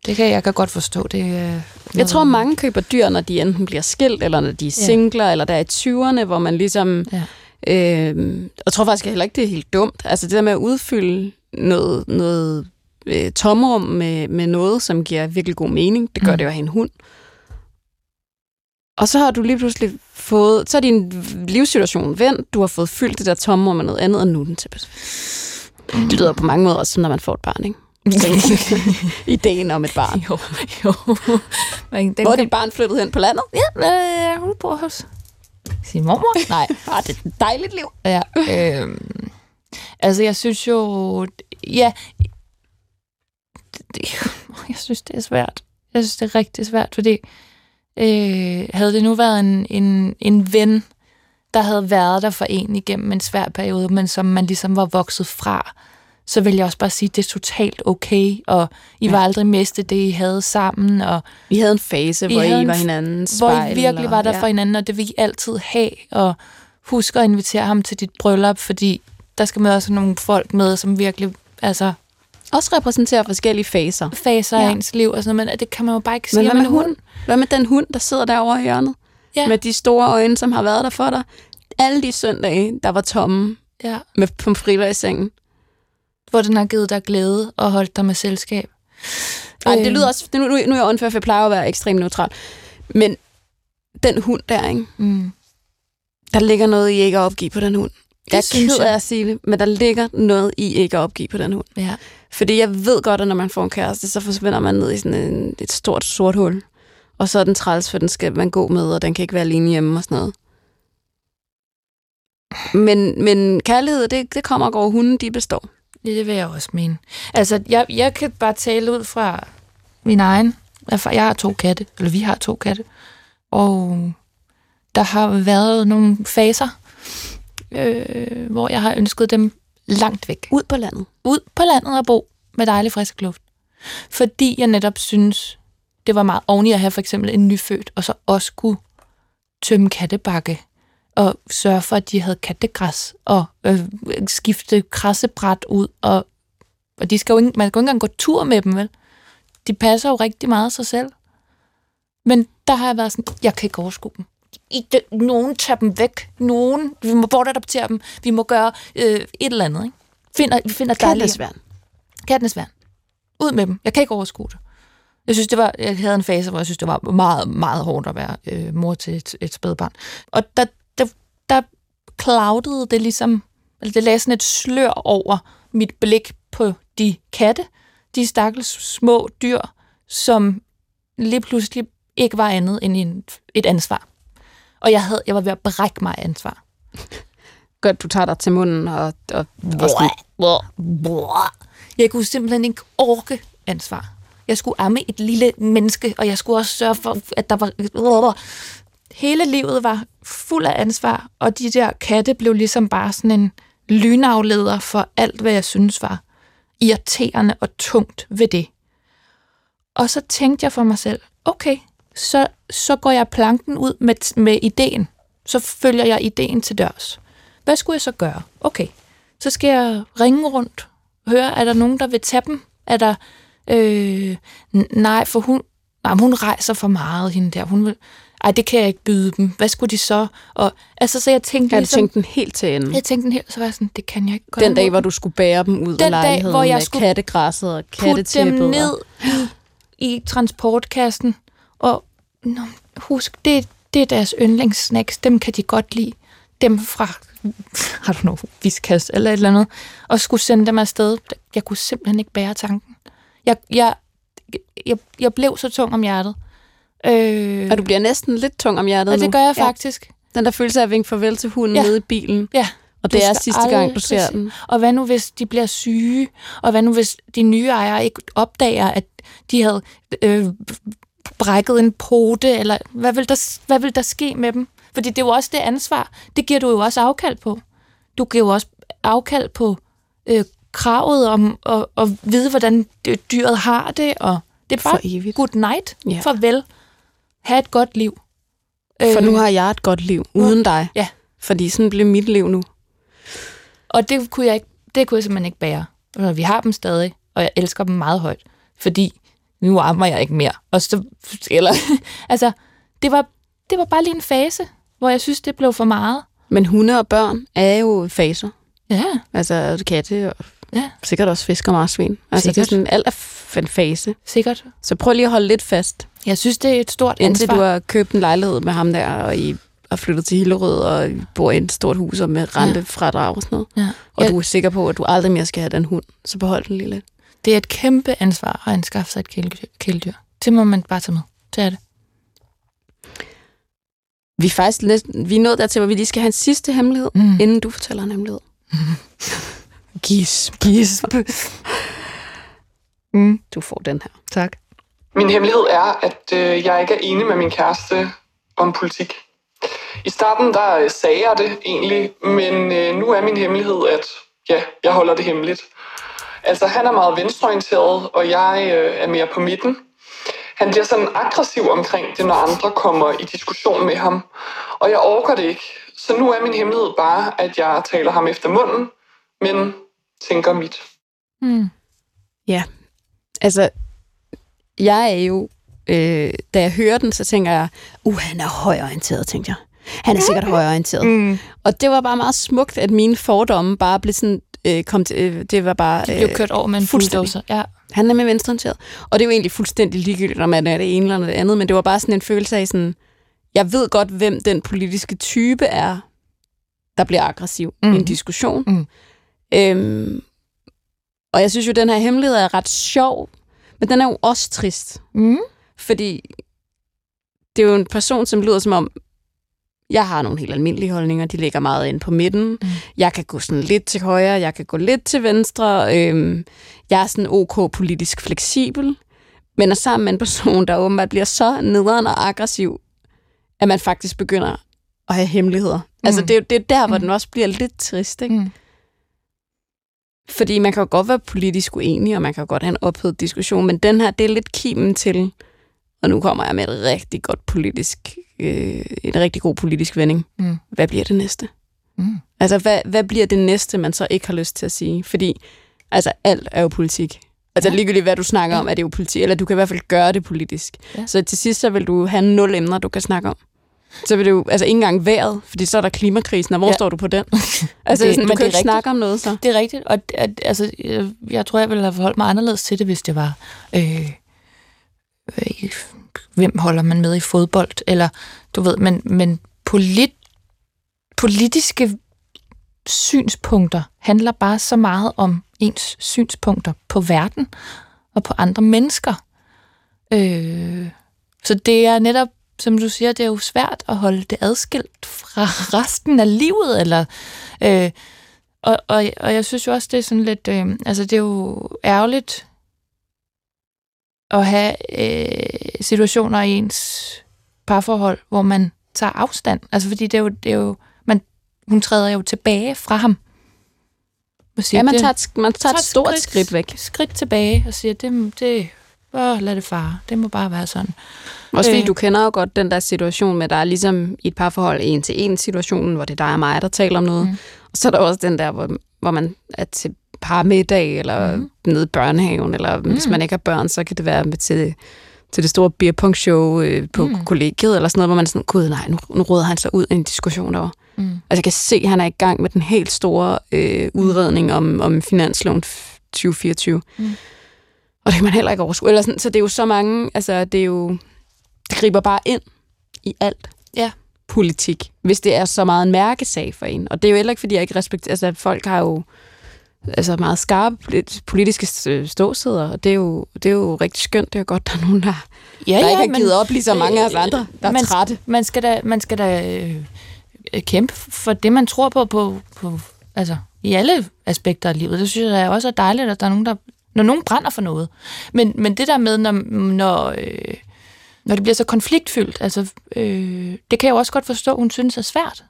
det kan jeg kan godt forstå. Det, øh, Jeg tror, mange køber dyr, når de enten bliver skilt, eller når de er Ja. singler, eller der er i 20'erne, hvor man ligesom... Ja. Øh, jeg tror faktisk heller ikke, det er helt dumt. Altså det der med at udfylde noget, noget øh, tomrum med, med noget, som giver virkelig god mening, det gør Mm. mm. det jo at have en hund. Og så har du lige pludselig fået... Så er din livssituation vendt, du har fået fyldt det der tomrum med noget andet, og nu er den tilbage. Det lyder på mange måder også, når man får et barn, ikke? Ideen om et barn. Jo, jo. Men den Hvor er dit barn flyttet hen på landet? Ja, øh, hun bor hos sin mormor. Nej, Ah, det er et dejligt liv. ja. Øhm, altså, jeg synes jo... Ja, det, det, jeg synes, det er svært. Jeg synes, det er rigtig svært, fordi øh, havde det nu været en, en, en ven, der havde været der for en igennem en svær periode, men som man ligesom var vokset fra, så vil jeg også bare sige, at det er totalt okay, og I ja. var aldrig miste det, I havde sammen, og Vi havde en fase, I hvor I, var hinandens hvor spejl. I virkelig var der og- for hinanden, og det vil I altid have, og husk at invitere ham til dit bryllup, fordi der skal man også nogle folk med, som virkelig altså, Også repræsenterer forskellige faser. faser ja. Ja. af ens liv, og sådan noget, men det kan man jo bare ikke sige Men hvad med hunden? Hvad med den hund, der sidder derovre i hjørnet? Ja. Med de store øjne, som har været der for dig. Alle de søndage, der var tomme Ja. med pomfritter i sengen. Hvor den har givet dig glæde og holdt dig med selskab. Ej, det Øhm. lyder også... Nu, nu, nu er jeg unfair, for jeg plejer at være ekstremt neutral. Men den hund der, ikke? Mm. Der ligger noget, I ikke at opgive på den hund. Jeg er ked af at sige det, men der ligger noget, I ikke at opgive på den hund. Ja. Fordi jeg ved godt, at når man får en kæreste, så forsvinder man ned i sådan en, et stort sort hul. Og så er den træls, for den skal man gå med, og den kan ikke være alene hjemme og sådan noget. Men, men kærlighed, det, det kommer og går. Hunden, de består. Det, det vil jeg også mene. Altså, jeg, jeg kan bare tale ud fra min egen. Jeg har to katte, eller vi har to katte. Og der har været nogle faser, øh, hvor jeg har ønsket dem langt væk. Ud på landet. Ud på landet og bo med dejlig frisk luft. Fordi jeg netop synes, det var meget oveni at have for eksempel en nyfødt, og så også kunne tømme kattebakke og sørge for, at de havde kattegræs, og øh, skifte krassebræt ud, og, og de skal jo ikke, man kan jo ikke engang gå tur med dem, vel? De passer jo rigtig meget sig selv. Men der har jeg været sådan, jeg kan ikke overskue dem. I, de, nogen tager dem væk. Nogen, vi må bortadoptere dem. Vi må gøre øh, et eller andet, ikke? Finder, vi finder dejlige- Kattesværn. Kattenes værn. Ud med dem. Jeg kan ikke overskue det. Jeg synes, det var, jeg havde en fase, hvor jeg synes, det var meget, meget hårdt at være øh, mor til et, et spædbarn. Og der, der, der cloudede det ligesom, eller det lagde sådan et slør over mit blik på de katte, de stakkels små dyr, som lige pludselig ikke var andet end en, et ansvar. Og jeg, havde, jeg var ved at brække mig ansvar. Godt, du tager dig til munden og... og, og Jeg kunne simpelthen ikke orke ansvar. Jeg skulle amme et lille menneske, og jeg skulle også sørge for, at der var... Hele livet var fuld af ansvar, og de der katte blev ligesom bare sådan en lynafleder for alt, hvad jeg synes var irriterende og tungt ved det. Og så tænkte jeg for mig selv, okay, så, så går jeg planken ud med, med ideen. Så følger jeg ideen til dørs. Hvad skulle jeg så gøre? Okay, så skal jeg ringe rundt, høre, er der nogen, der vil tage dem? Er der... Øh, nej, for hun, nej, hun rejser for meget, hende der. Hun vil, ej, det kan jeg ikke byde dem. Hvad skulle de så? Og, altså, så jeg tænkte Jeg ligesom, tænkte den helt til enden. jeg tænkte den helt, så var jeg sådan, det kan jeg ikke gøre Den dag, hvor du skulle bære dem ud Den af dag, lejligheden hvor jeg med skulle kattegræsset og putte dem kattetæppet. ned i, i transportkassen. Og nå, husk, det, det er deres yndlingssnacks. Dem kan de godt lide. Dem fra, har du noget, viskas eller et eller andet. Og skulle sende dem afsted. Jeg kunne simpelthen ikke bære tanken. Jeg, jeg, jeg, jeg blev så tung om hjertet. Øh, Og du bliver næsten lidt tung om hjertet nu. det gør jeg Ja. faktisk. Den der følelse af at vinke farvel til hunden Ja. nede i bilen. Ja. Og det er sidste gang, du ser se- den. Og hvad nu, hvis de bliver syge? Og hvad nu, hvis de nye ejere ikke opdager, at de havde øh, brækket en pote? Eller hvad vil, der, hvad vil der ske med dem? Fordi det er jo også det ansvar. Det giver du jo også afkald på. Du giver jo også afkald på øh, kravet om at, at vide, hvordan dyret har det. Og det er bare For evigt. good night. Ja. Farvel. Ha' et godt liv. For nu har jeg et godt liv uden dig. Ja. Fordi sådan blev mit liv nu. Og det kunne jeg, ikke, det kunne jeg simpelthen ikke bære. Vi har dem stadig, og jeg elsker dem meget højt. Fordi nu ammer jeg ikke mere. Og så, eller, altså, det var, det var bare lige en fase, hvor jeg synes, det blev for meget. Men hunde og børn er jo faser. Ja, Altså katte og ja, sikkert også fisk og marsvin. Altså Sikkert. det er sådan alt er en fase. sikkert. Så prøv lige at holde lidt fast, Jeg synes, det er et stort indtil ansvar. du har købt en lejlighed med ham der, og I har flyttet til Hillerød, og I bor i et stort hus og med rentefradrag og sådan noget. Ja. Og Ja. du er sikker på, at du aldrig mere skal have den hund. Så behold den lige lidt. Det er et kæmpe ansvar at anskaffe sig et kæledyr. kæledyr. Det må man bare tage med. Det er det. Vi er faktisk næsten, vi er nået dertil, hvor vi lige skal have en sidste hemmelighed, Mm. inden du fortæller en hemmelighed. Gisp. Gisp. mm, Du får den her. tak. Min hemmelighed er, at øh, jeg ikke er enig med min kæreste om politik. I starten der øh, sagde jeg det egentlig, men øh, nu er min hemmelighed, at ja, jeg holder det hemmeligt. Altså, han er meget venstreorienteret, og jeg øh, er mere på midten. Han bliver sådan aggressiv omkring det, når andre kommer i diskussion med ham. Og jeg orker det ikke. Så nu er min hemmelighed bare, at jeg taler ham efter munden, men tænker mit. Mm. Altså, jeg er jo, øh, da jeg hører den, så tænker jeg, uh, han er højorienteret, tænkte jeg. Han er sikkert højorienteret. Mm. Og det var bare meget smukt, at mine fordomme bare blev sådan, øh, kom til, øh, det var bare, De blev kørt over med en fuldstændig. bulldozer. Ja. han er med venstreorienteret. Og det er jo egentlig fuldstændig ligegyldigt, om man er det ene eller det andet, men det var bare sådan en følelse af sådan, jeg ved godt, hvem den politiske type er, der bliver aggressiv mm. i en Mhm. diskussion. Mm. Øhm, og jeg synes jo, den her hemmelighed er ret sjov, men den er jo også trist. Mm. Fordi det er jo en person, som lyder som om, jeg har nogle helt almindelige holdninger, de ligger meget ind på midten. Mm. Jeg kan gå sådan lidt til højre, jeg kan gå lidt til venstre. Øhm, jeg er sådan ok politisk fleksibel, men er sammen med en person, der åbenbart bliver så nederen og aggressiv, at man faktisk begynder at have hemmeligheder. Mm. Altså det, er jo- det er der, hvor Mm. den også bliver lidt trist, ikke? Mm. Fordi man kan jo godt være politisk uenig, og man kan jo godt have en ophedet diskussion, men den her, det er lidt kimen til, og nu kommer jeg med et rigtig godt politisk, øh, en rigtig god politisk vending. Mm. Hvad bliver det næste? Mm. Altså, hvad, hvad bliver det næste, man så ikke har lyst til at sige? Fordi, altså, alt er jo politik. Altså, Ja. ja. ligegyldigt hvad du snakker om, er det jo politik, eller du kan i hvert fald gøre det politisk. Ja. Ja. Så til sidst, så vil du have nul emner, du kan snakke om. Så vil det jo, altså ikke engang vejret, fordi så er der klimakrisen, og hvor Ja. står du på den? Altså, Det- sådan, du kan ikke snakke om noget så. Det er rigtigt, og at, altså, jeg, jeg tror, jeg ville have forholdt mig anderledes til det, hvis det var, øh, øh, hvem holder man med i fodbold, eller du ved, men, men polit, politiske synspunkter handler bare så meget om ens synspunkter på verden og på andre mennesker. Øh, så det er netop, som du siger, det er jo svært at holde det adskilt fra resten af livet, eller øh, og, og, og jeg synes jo også, det er sådan lidt, øh, altså det er jo ærgerligt at have øh, situationer i ens parforhold, hvor man tager afstand. Altså fordi det er jo, det er jo man, hun træder jo tilbage fra ham. Og siger, Ja, man tager, et, man tager et stort skridt væk. Skridt tilbage og siger, det, det åh, lad det fare. Det må bare være sådan. Også fordi Øh. du kender jo godt den der situation med, der er ligesom i et parforhold en til en situationen, hvor det er dig og mig, der taler om noget. Mm. Og så er der også den der, hvor, hvor man er til parmiddag, eller Mhm. mm. nede i børnehaven, eller mm. hvis man ikke har børn, så kan det være med til, til det store beerpong show øh, på mm. kollegiet, eller sådan noget, hvor man er sådan, gud nej, nu, nu råder han sig ud i en diskussion derovre. Mm. Altså jeg kan se, at han er i gang med den helt store øh, udredning om, om finansloven 2024. Mm. Og det kan man heller ikke overskue. Eller sådan, så det er jo så mange, altså det er jo, det griber bare ind i alt. Ja. Politik, hvis det er så meget en mærkesag for en. Og det er jo heller ikke, fordi jeg ikke respekterer, altså folk har jo altså meget skarpe politiske ståsider, og det er, jo, det er jo rigtig skønt. Det er godt, der er nogen, der, ja, der ja, ikke har givet op, ligesom mange af os andre, der er man, trætte. Man skal da, man skal da øh, kæmpe for det, man tror på, på, på altså, i alle aspekter af livet. Det synes jeg også er dejligt, at der er nogen, der når nogen brænder for noget. Men, men det der med, når, når, øh, når det bliver så konfliktfyldt, altså, øh, det kan jeg jo også godt forstå, hun synes er svært,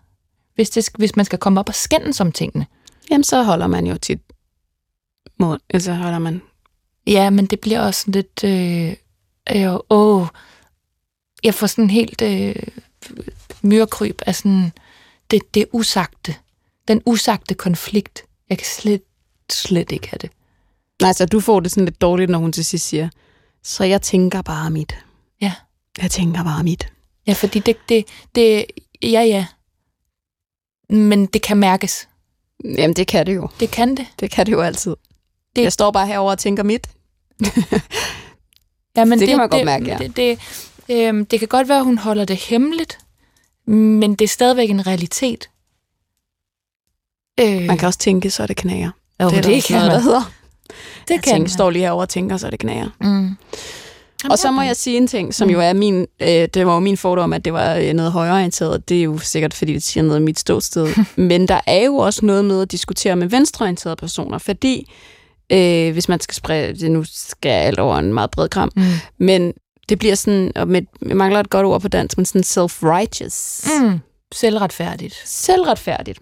hvis, det, hvis man skal komme op og skændes om tingene. Jamen, så holder man jo tit mod, altså holder man... Ja, men det bliver også lidt... Øh, øh, åh, jeg får sådan helt øh, myrekryb af sådan... Det, det usagte. Den usagte konflikt. Jeg kan slet, slet ikke have det. Nej, så du får det sådan lidt dårligt, når hun til sidst siger, så jeg tænker bare mit. Ja. Jeg tænker bare mit. Ja, fordi det, det, det ja, ja. Men det kan mærkes. Jamen, det kan det jo. Det kan det. Det kan det jo altid. Det... Jeg står bare herover og tænker mit. ja, men det, det kan man godt mærke, ja. Det, det, øh, det kan godt være, at hun holder det hemmeligt, men det er stadigvæk en realitet. Øh... Man kan også tænke, så det knager. Jo, det, er det kan noget, der hedder. Det jeg kan tænker, står lige herovre og tænker, så det knager. Mm. Og så må jeg sige en ting, som mm. jo er min, øh, det var jo min fordom, at det var øh, noget højreorienteret. Det er jo sikkert, fordi det siger noget af mit ståsted. Men der er jo også noget med at diskutere med venstreorienterede personer, fordi øh, hvis man skal sprede, det nu skal alt over en meget bred kram, mm. men det bliver sådan, og med, jeg mangler et godt ord på dansk, men sådan self-righteous. Mm. Selvretfærdigt. Selvretfærdigt.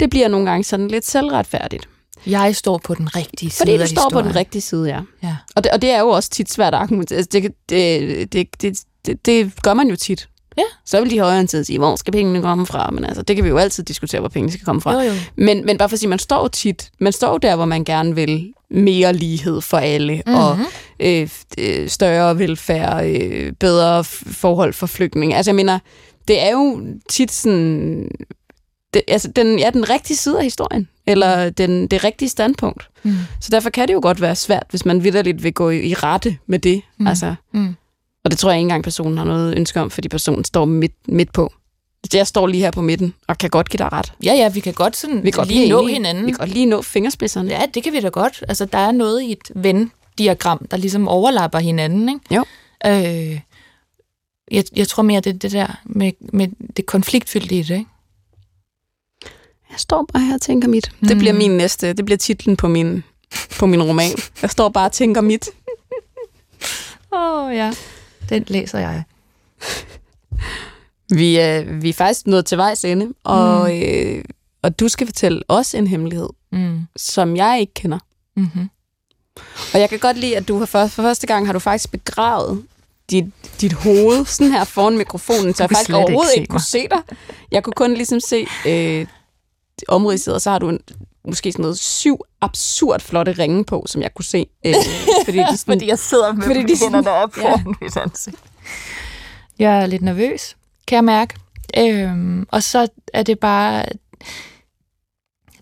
Det bliver nogle gange sådan lidt selvretfærdigt. Jeg står på den rigtige side Fordi du står på den rigtige side, ja. ja. Og, det, og det er jo også tit svært at argumentere. Altså, det, det, det, det, det, det gør man jo tit. Ja. Så vil de højreorienterede sige, hvor skal pengene komme fra? Men altså, det kan vi jo altid diskutere, hvor pengene skal komme fra. Jo, jo. Men, men bare for at sige, man står tit, man står der, hvor man gerne vil mere lighed for alle, mm-hmm. og øh, øh, større velfærd, øh, bedre forhold for flygtninge. Altså, jeg mener, det er jo tit sådan... Det, altså, den, ja, den rigtige side af historien eller den, det rigtige standpunkt. Mm. Så derfor kan det jo godt være svært, hvis man vidderligt vil gå i, i rette med det. Mm. Altså, mm. Og det tror jeg ikke engang, personen har noget ønske om, fordi personen står midt, midt på. Jeg står lige her på midten, og kan godt give dig ret. Ja, ja, vi kan godt, sådan, vi kan godt lige nå hinanden. Vi kan godt lige nå fingerspidserne. Ja, det kan vi da godt. Altså, der er noget i et ven-diagram, der ligesom overlapper hinanden, ikke? Jo. Øh, jeg, jeg tror mere, det det der med, med det konfliktfyldte i det, ikke? Jeg står bare her og tænker mit. Mm. Det bliver min næste, det bliver titlen på min, på min roman. Jeg står bare og tænker mit. Åh oh, ja, den læser jeg. vi, er, vi er faktisk nået til vejs ende, og, mm. øh, og du skal fortælle os en hemmelighed, mm. som jeg ikke kender. Mm-hmm. Og jeg kan godt lide, at du for, for første gang har du faktisk begravet dit, dit hoved sådan her foran mikrofonen, så jeg faktisk overhovedet ikke, ikke kunne se dig. Jeg kunne kun ligesom se øh, omridset, og så har du en, måske sådan noget syv absurd flotte ringe på, som jeg kunne se. Øh, fordi, de sådan, fordi jeg sidder med fordi de hænderne op foran ja. mit ansigt. Jeg er lidt nervøs, kan jeg mærke. Øhm, og så er det bare...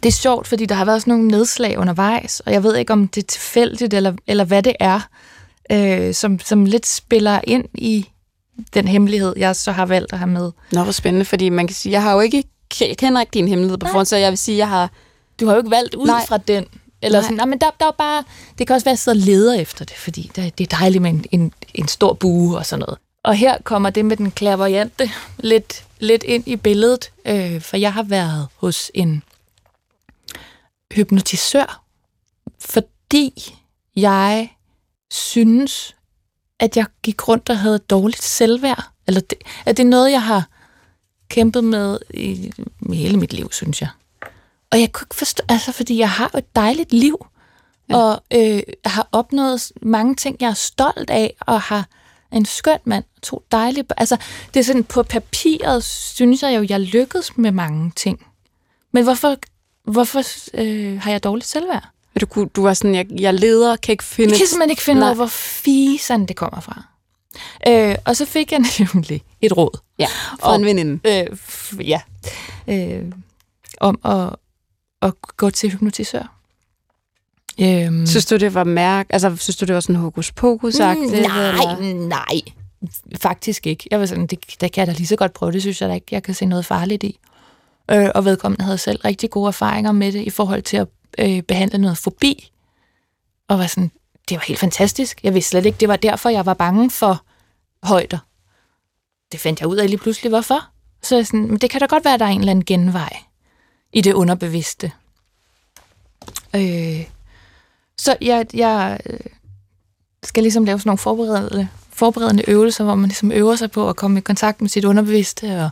Det er sjovt, fordi der har været sådan nogle nedslag undervejs, og jeg ved ikke, om det er tilfældigt, eller, eller hvad det er, øh, som, som lidt spiller ind i den hemmelighed, jeg så har valgt at have med. Nå, hvor spændende, fordi man kan sige, jeg har jo ikke jeg kender ikke din hemmelighed på forhånd, så jeg vil sige, jeg har... Du har jo ikke valgt ud nej. fra den. Eller nej. sådan, nej, men der, der er bare... Det kan også være, at jeg sidder og leder efter det, fordi det, det er dejligt med en, en, en stor bue og sådan noget. Og her kommer det med den klaverjante lidt, lidt ind i billedet, øh, for jeg har været hos en hypnotisør, fordi jeg synes, at jeg gik rundt og havde dårligt selvværd. Eller det, at det er noget, jeg har kæmpet med i, i hele mit liv, synes jeg. Og jeg kunne ikke forstå, altså fordi jeg har et dejligt liv, ja. og øh, har opnået mange ting, jeg er stolt af, og har en skøn mand, to dejlige... Altså, det er sådan, på papiret synes jeg jo, jeg lykkedes med mange ting. Men hvorfor, hvorfor øh, har jeg dårligt selvværd? Du, du var sådan, jeg, jeg leder, kan ikke finde... Jeg kan simpelthen ikke finde ud af, hvor fisen det kommer fra. Øh, og så fik jeg nemlig et råd. Ja, fra en veninde. Øh, f- ja. Øh, om at, at gå til hypnotisør. Øhm, Synes du, det var mærk? Altså, synes du, det var sådan hokus pokus? Mm, nej, nej. Faktisk ikke. Jeg var sådan, det, det kan jeg da lige så godt prøve. Det synes jeg da ikke, jeg kan se noget farligt i. Øh, og vedkommende havde selv rigtig gode erfaringer med det i forhold til at øh, behandle noget fobi. Og var sådan, det var helt fantastisk. Jeg vidste slet ikke, det var derfor, jeg var bange for højder. Det fandt jeg ud af lige pludselig, hvorfor. Så jeg sådan, men det kan da godt være, at der er en eller anden genvej i det underbevidste. Øh, så jeg, jeg øh, skal ligesom lave sådan nogle forberedende, forberedende øvelser, hvor man ligesom øver sig på at komme i kontakt med sit underbevidste, og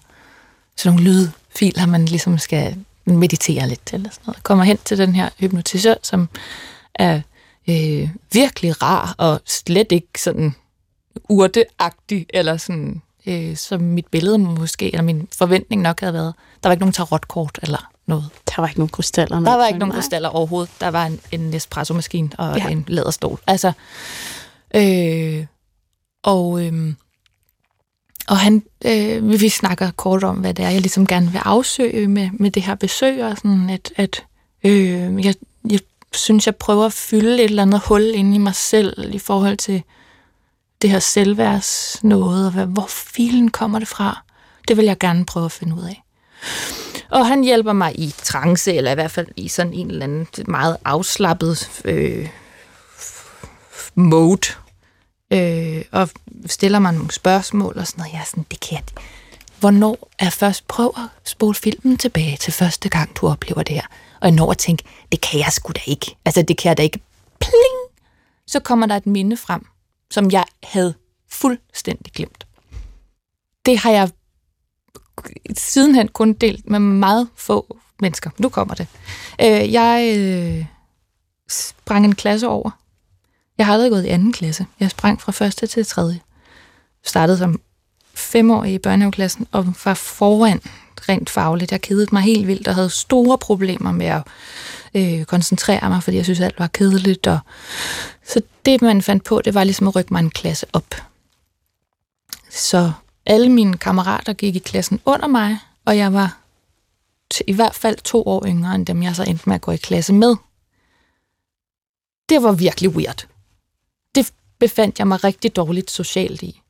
sådan nogle lydfiler, man ligesom skal meditere lidt. Eller sådan noget. Kommer hen til den her hypnotisør, som er øh, virkelig rar, og slet ikke sådan urteagtig, eller sådan, øh, som mit billede måske, eller min forventning nok havde været. Der var ikke nogen tarotkort, eller noget. Der var ikke nogen krystaller. Der var ikke nogen nej. krystaller overhovedet. Der var en, en espresso-maskine og Ja. en læderstol. Altså, øh, og, øh, og han, øh, vi- vi snakker kort om, hvad det er, jeg ligesom gerne vil afsøge med, med det her besøg, og sådan at, at øh, jeg, jeg synes, jeg prøver at fylde et eller andet hul inde i mig selv i forhold til det her selvværds noget, og hvad, hvor filen kommer det fra. Det vil jeg gerne prøve at finde ud af. Og han hjælper mig i trance, eller i hvert fald i sådan en eller anden meget afslappet øh, mode, øh, og stiller mig nogle spørgsmål og sådan noget. Jeg er sådan, det kan jeg. Hvornår er først, prøv at spole filmen tilbage til første gang, du oplever det her. Og jeg når at tænke, det kan jeg sgu da ikke. Altså, det kan jeg da ikke. Pling! Så kommer der et minde frem, som jeg havde fuldstændig glemt. Det har jeg sidenhen kun delt med meget få mennesker. Nu kommer det. Øh, jeg øh, sprang en klasse over. Jeg har aldrig gået i anden klasse. Jeg sprang fra første til tredje. Startede som femårig i børnehaveklassen og var foran rent fagligt. Jeg kedede mig helt vildt og havde store problemer med at øh, koncentrere mig, fordi jeg synes, alt var kedeligt. Og... Så det, man fandt på, det var ligesom at rykke mig en klasse op. Så alle mine kammerater gik i klassen under mig, og jeg var i hvert fald to år yngre end dem, jeg så endte med at gå i klasse med. Det var virkelig weird. Det befandt jeg mig rigtig dårligt socialt i.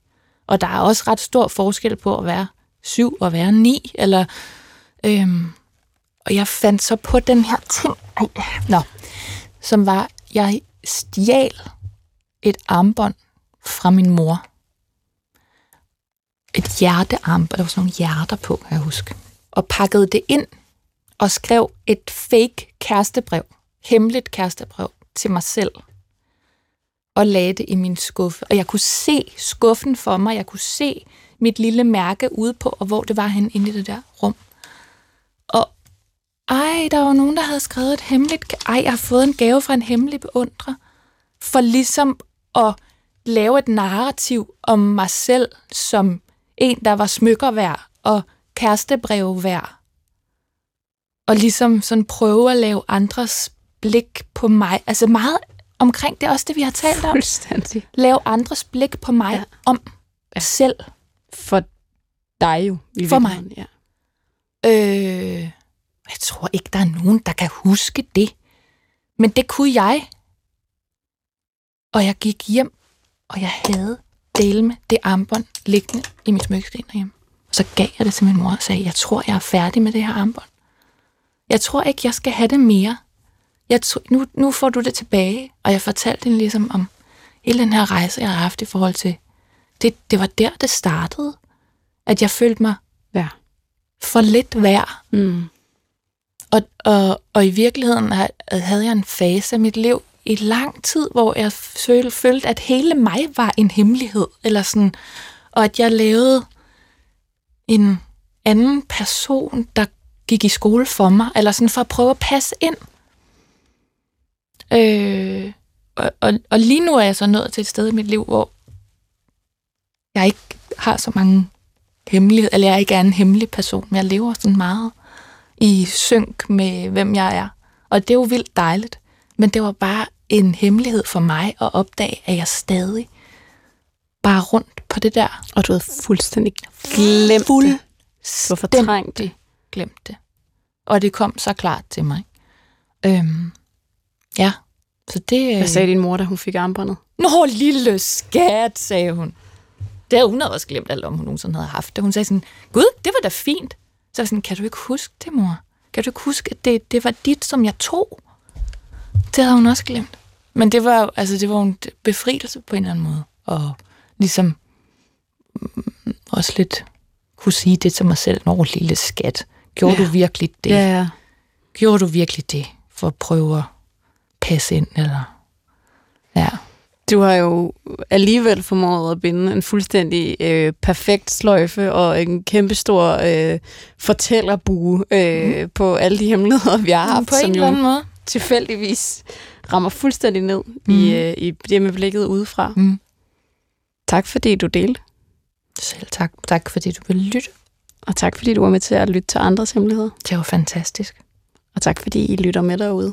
Og der er også ret stor forskel på at være syv og være ni, eller... Øhm, og jeg fandt så på den her ting, ej, nå, som var, jeg stjal et armbånd fra min mor. Et hjertearmbånd, der var sådan nogle hjerter på, kan jeg huske. Og pakkede det ind og skrev et fake kærestebrev, hemmeligt kærestebrev til mig selv. Og lagde det i min skuffe. Og jeg kunne se skuffen for mig. Jeg kunne se mit lille mærke ude på, og hvor det var hen inde i det der rum. Og ej, der var nogen, der havde skrevet et hemmeligt... Ej, jeg har fået en gave fra en hemmelig beundrer. For ligesom at lave et narrativ om mig selv som en, der var smykker værd og kærestebrev værd. Og ligesom sådan prøve at lave andres blik på mig. Altså meget omkring det er også det, vi har talt om. Lave andres blik på mig ja. om ja. selv. For dig jo. I For mig. Ja. Øh, jeg tror ikke, der er nogen, der kan huske det. Men det kunne jeg. Og jeg gik hjem, og jeg havde dele med det armbånd liggende i mit smykkeskrin derhjemme. Og så gav jeg det til min mor og sagde, jeg tror, jeg er færdig med det her armbånd. Jeg tror ikke, jeg skal have det mere. Jeg tro, nu, nu får du det tilbage. Og jeg fortalte hende ligesom om hele den her rejse, jeg har haft i forhold til, det, det var der, det startede. At jeg følte mig Ja. for lidt værd. Mm. Og, og, og i virkeligheden ha- havde jeg en fase af mit liv i lang tid, hvor jeg følte, følte, at hele mig var en hemmelighed. Eller sådan, og at jeg lavede en anden person, der gik i skole for mig, eller sådan for at prøve at passe ind. Øh, og, og, og lige nu er jeg så nået til et sted i mit liv, hvor jeg ikke har så mange hemmeligheder, eller jeg ikke er en hemmelig person, men jeg lever sådan meget i synk med, hvem jeg er. Og det er jo vildt dejligt. Men det var bare en hemmelighed for mig at opdage, at jeg stadig bare rundt på det der. Og du havde fuldstændig glemt Fuld det. Du har fortrængt det. Glemt det. Og det kom så klart til mig. Øhm, ja, så det... Hvad sagde din mor, da hun fik armbåndet? Nå, lille skat, sagde hun. Det havde hun havde også glemt alt om, hun nogensinde havde haft det. Hun sagde sådan, gud, det var da fint. Så jeg sådan, kan du ikke huske det, mor? Kan du ikke huske, at det, det var dit, som jeg tog? Det havde hun også glemt. Men det var, altså, det var en befrielse på en eller anden måde. Og ligesom mm, også lidt kunne sige det til mig selv. Nå, lille skat. Gjorde Ja. du virkelig det? Ja, ja. Gjorde du virkelig det for at prøve at passe ind? Eller? Ja. Du har jo alligevel formået at binde en fuldstændig øh, perfekt sløjfe og en kæmpestor øh, fortællerbue øh, mm. på alle de hemmeligheder, vi har haft, på en eller anden måde. tilfældigvis rammer fuldstændig ned mm. I, øh, i det med blikket udefra. Mm. Tak fordi du delte, Selv tak. Tak, fordi du ville lytte. og tak fordi du var med til at lytte til andres hemmeligheder. Det var fantastisk. Og tak fordi I lytter med derude.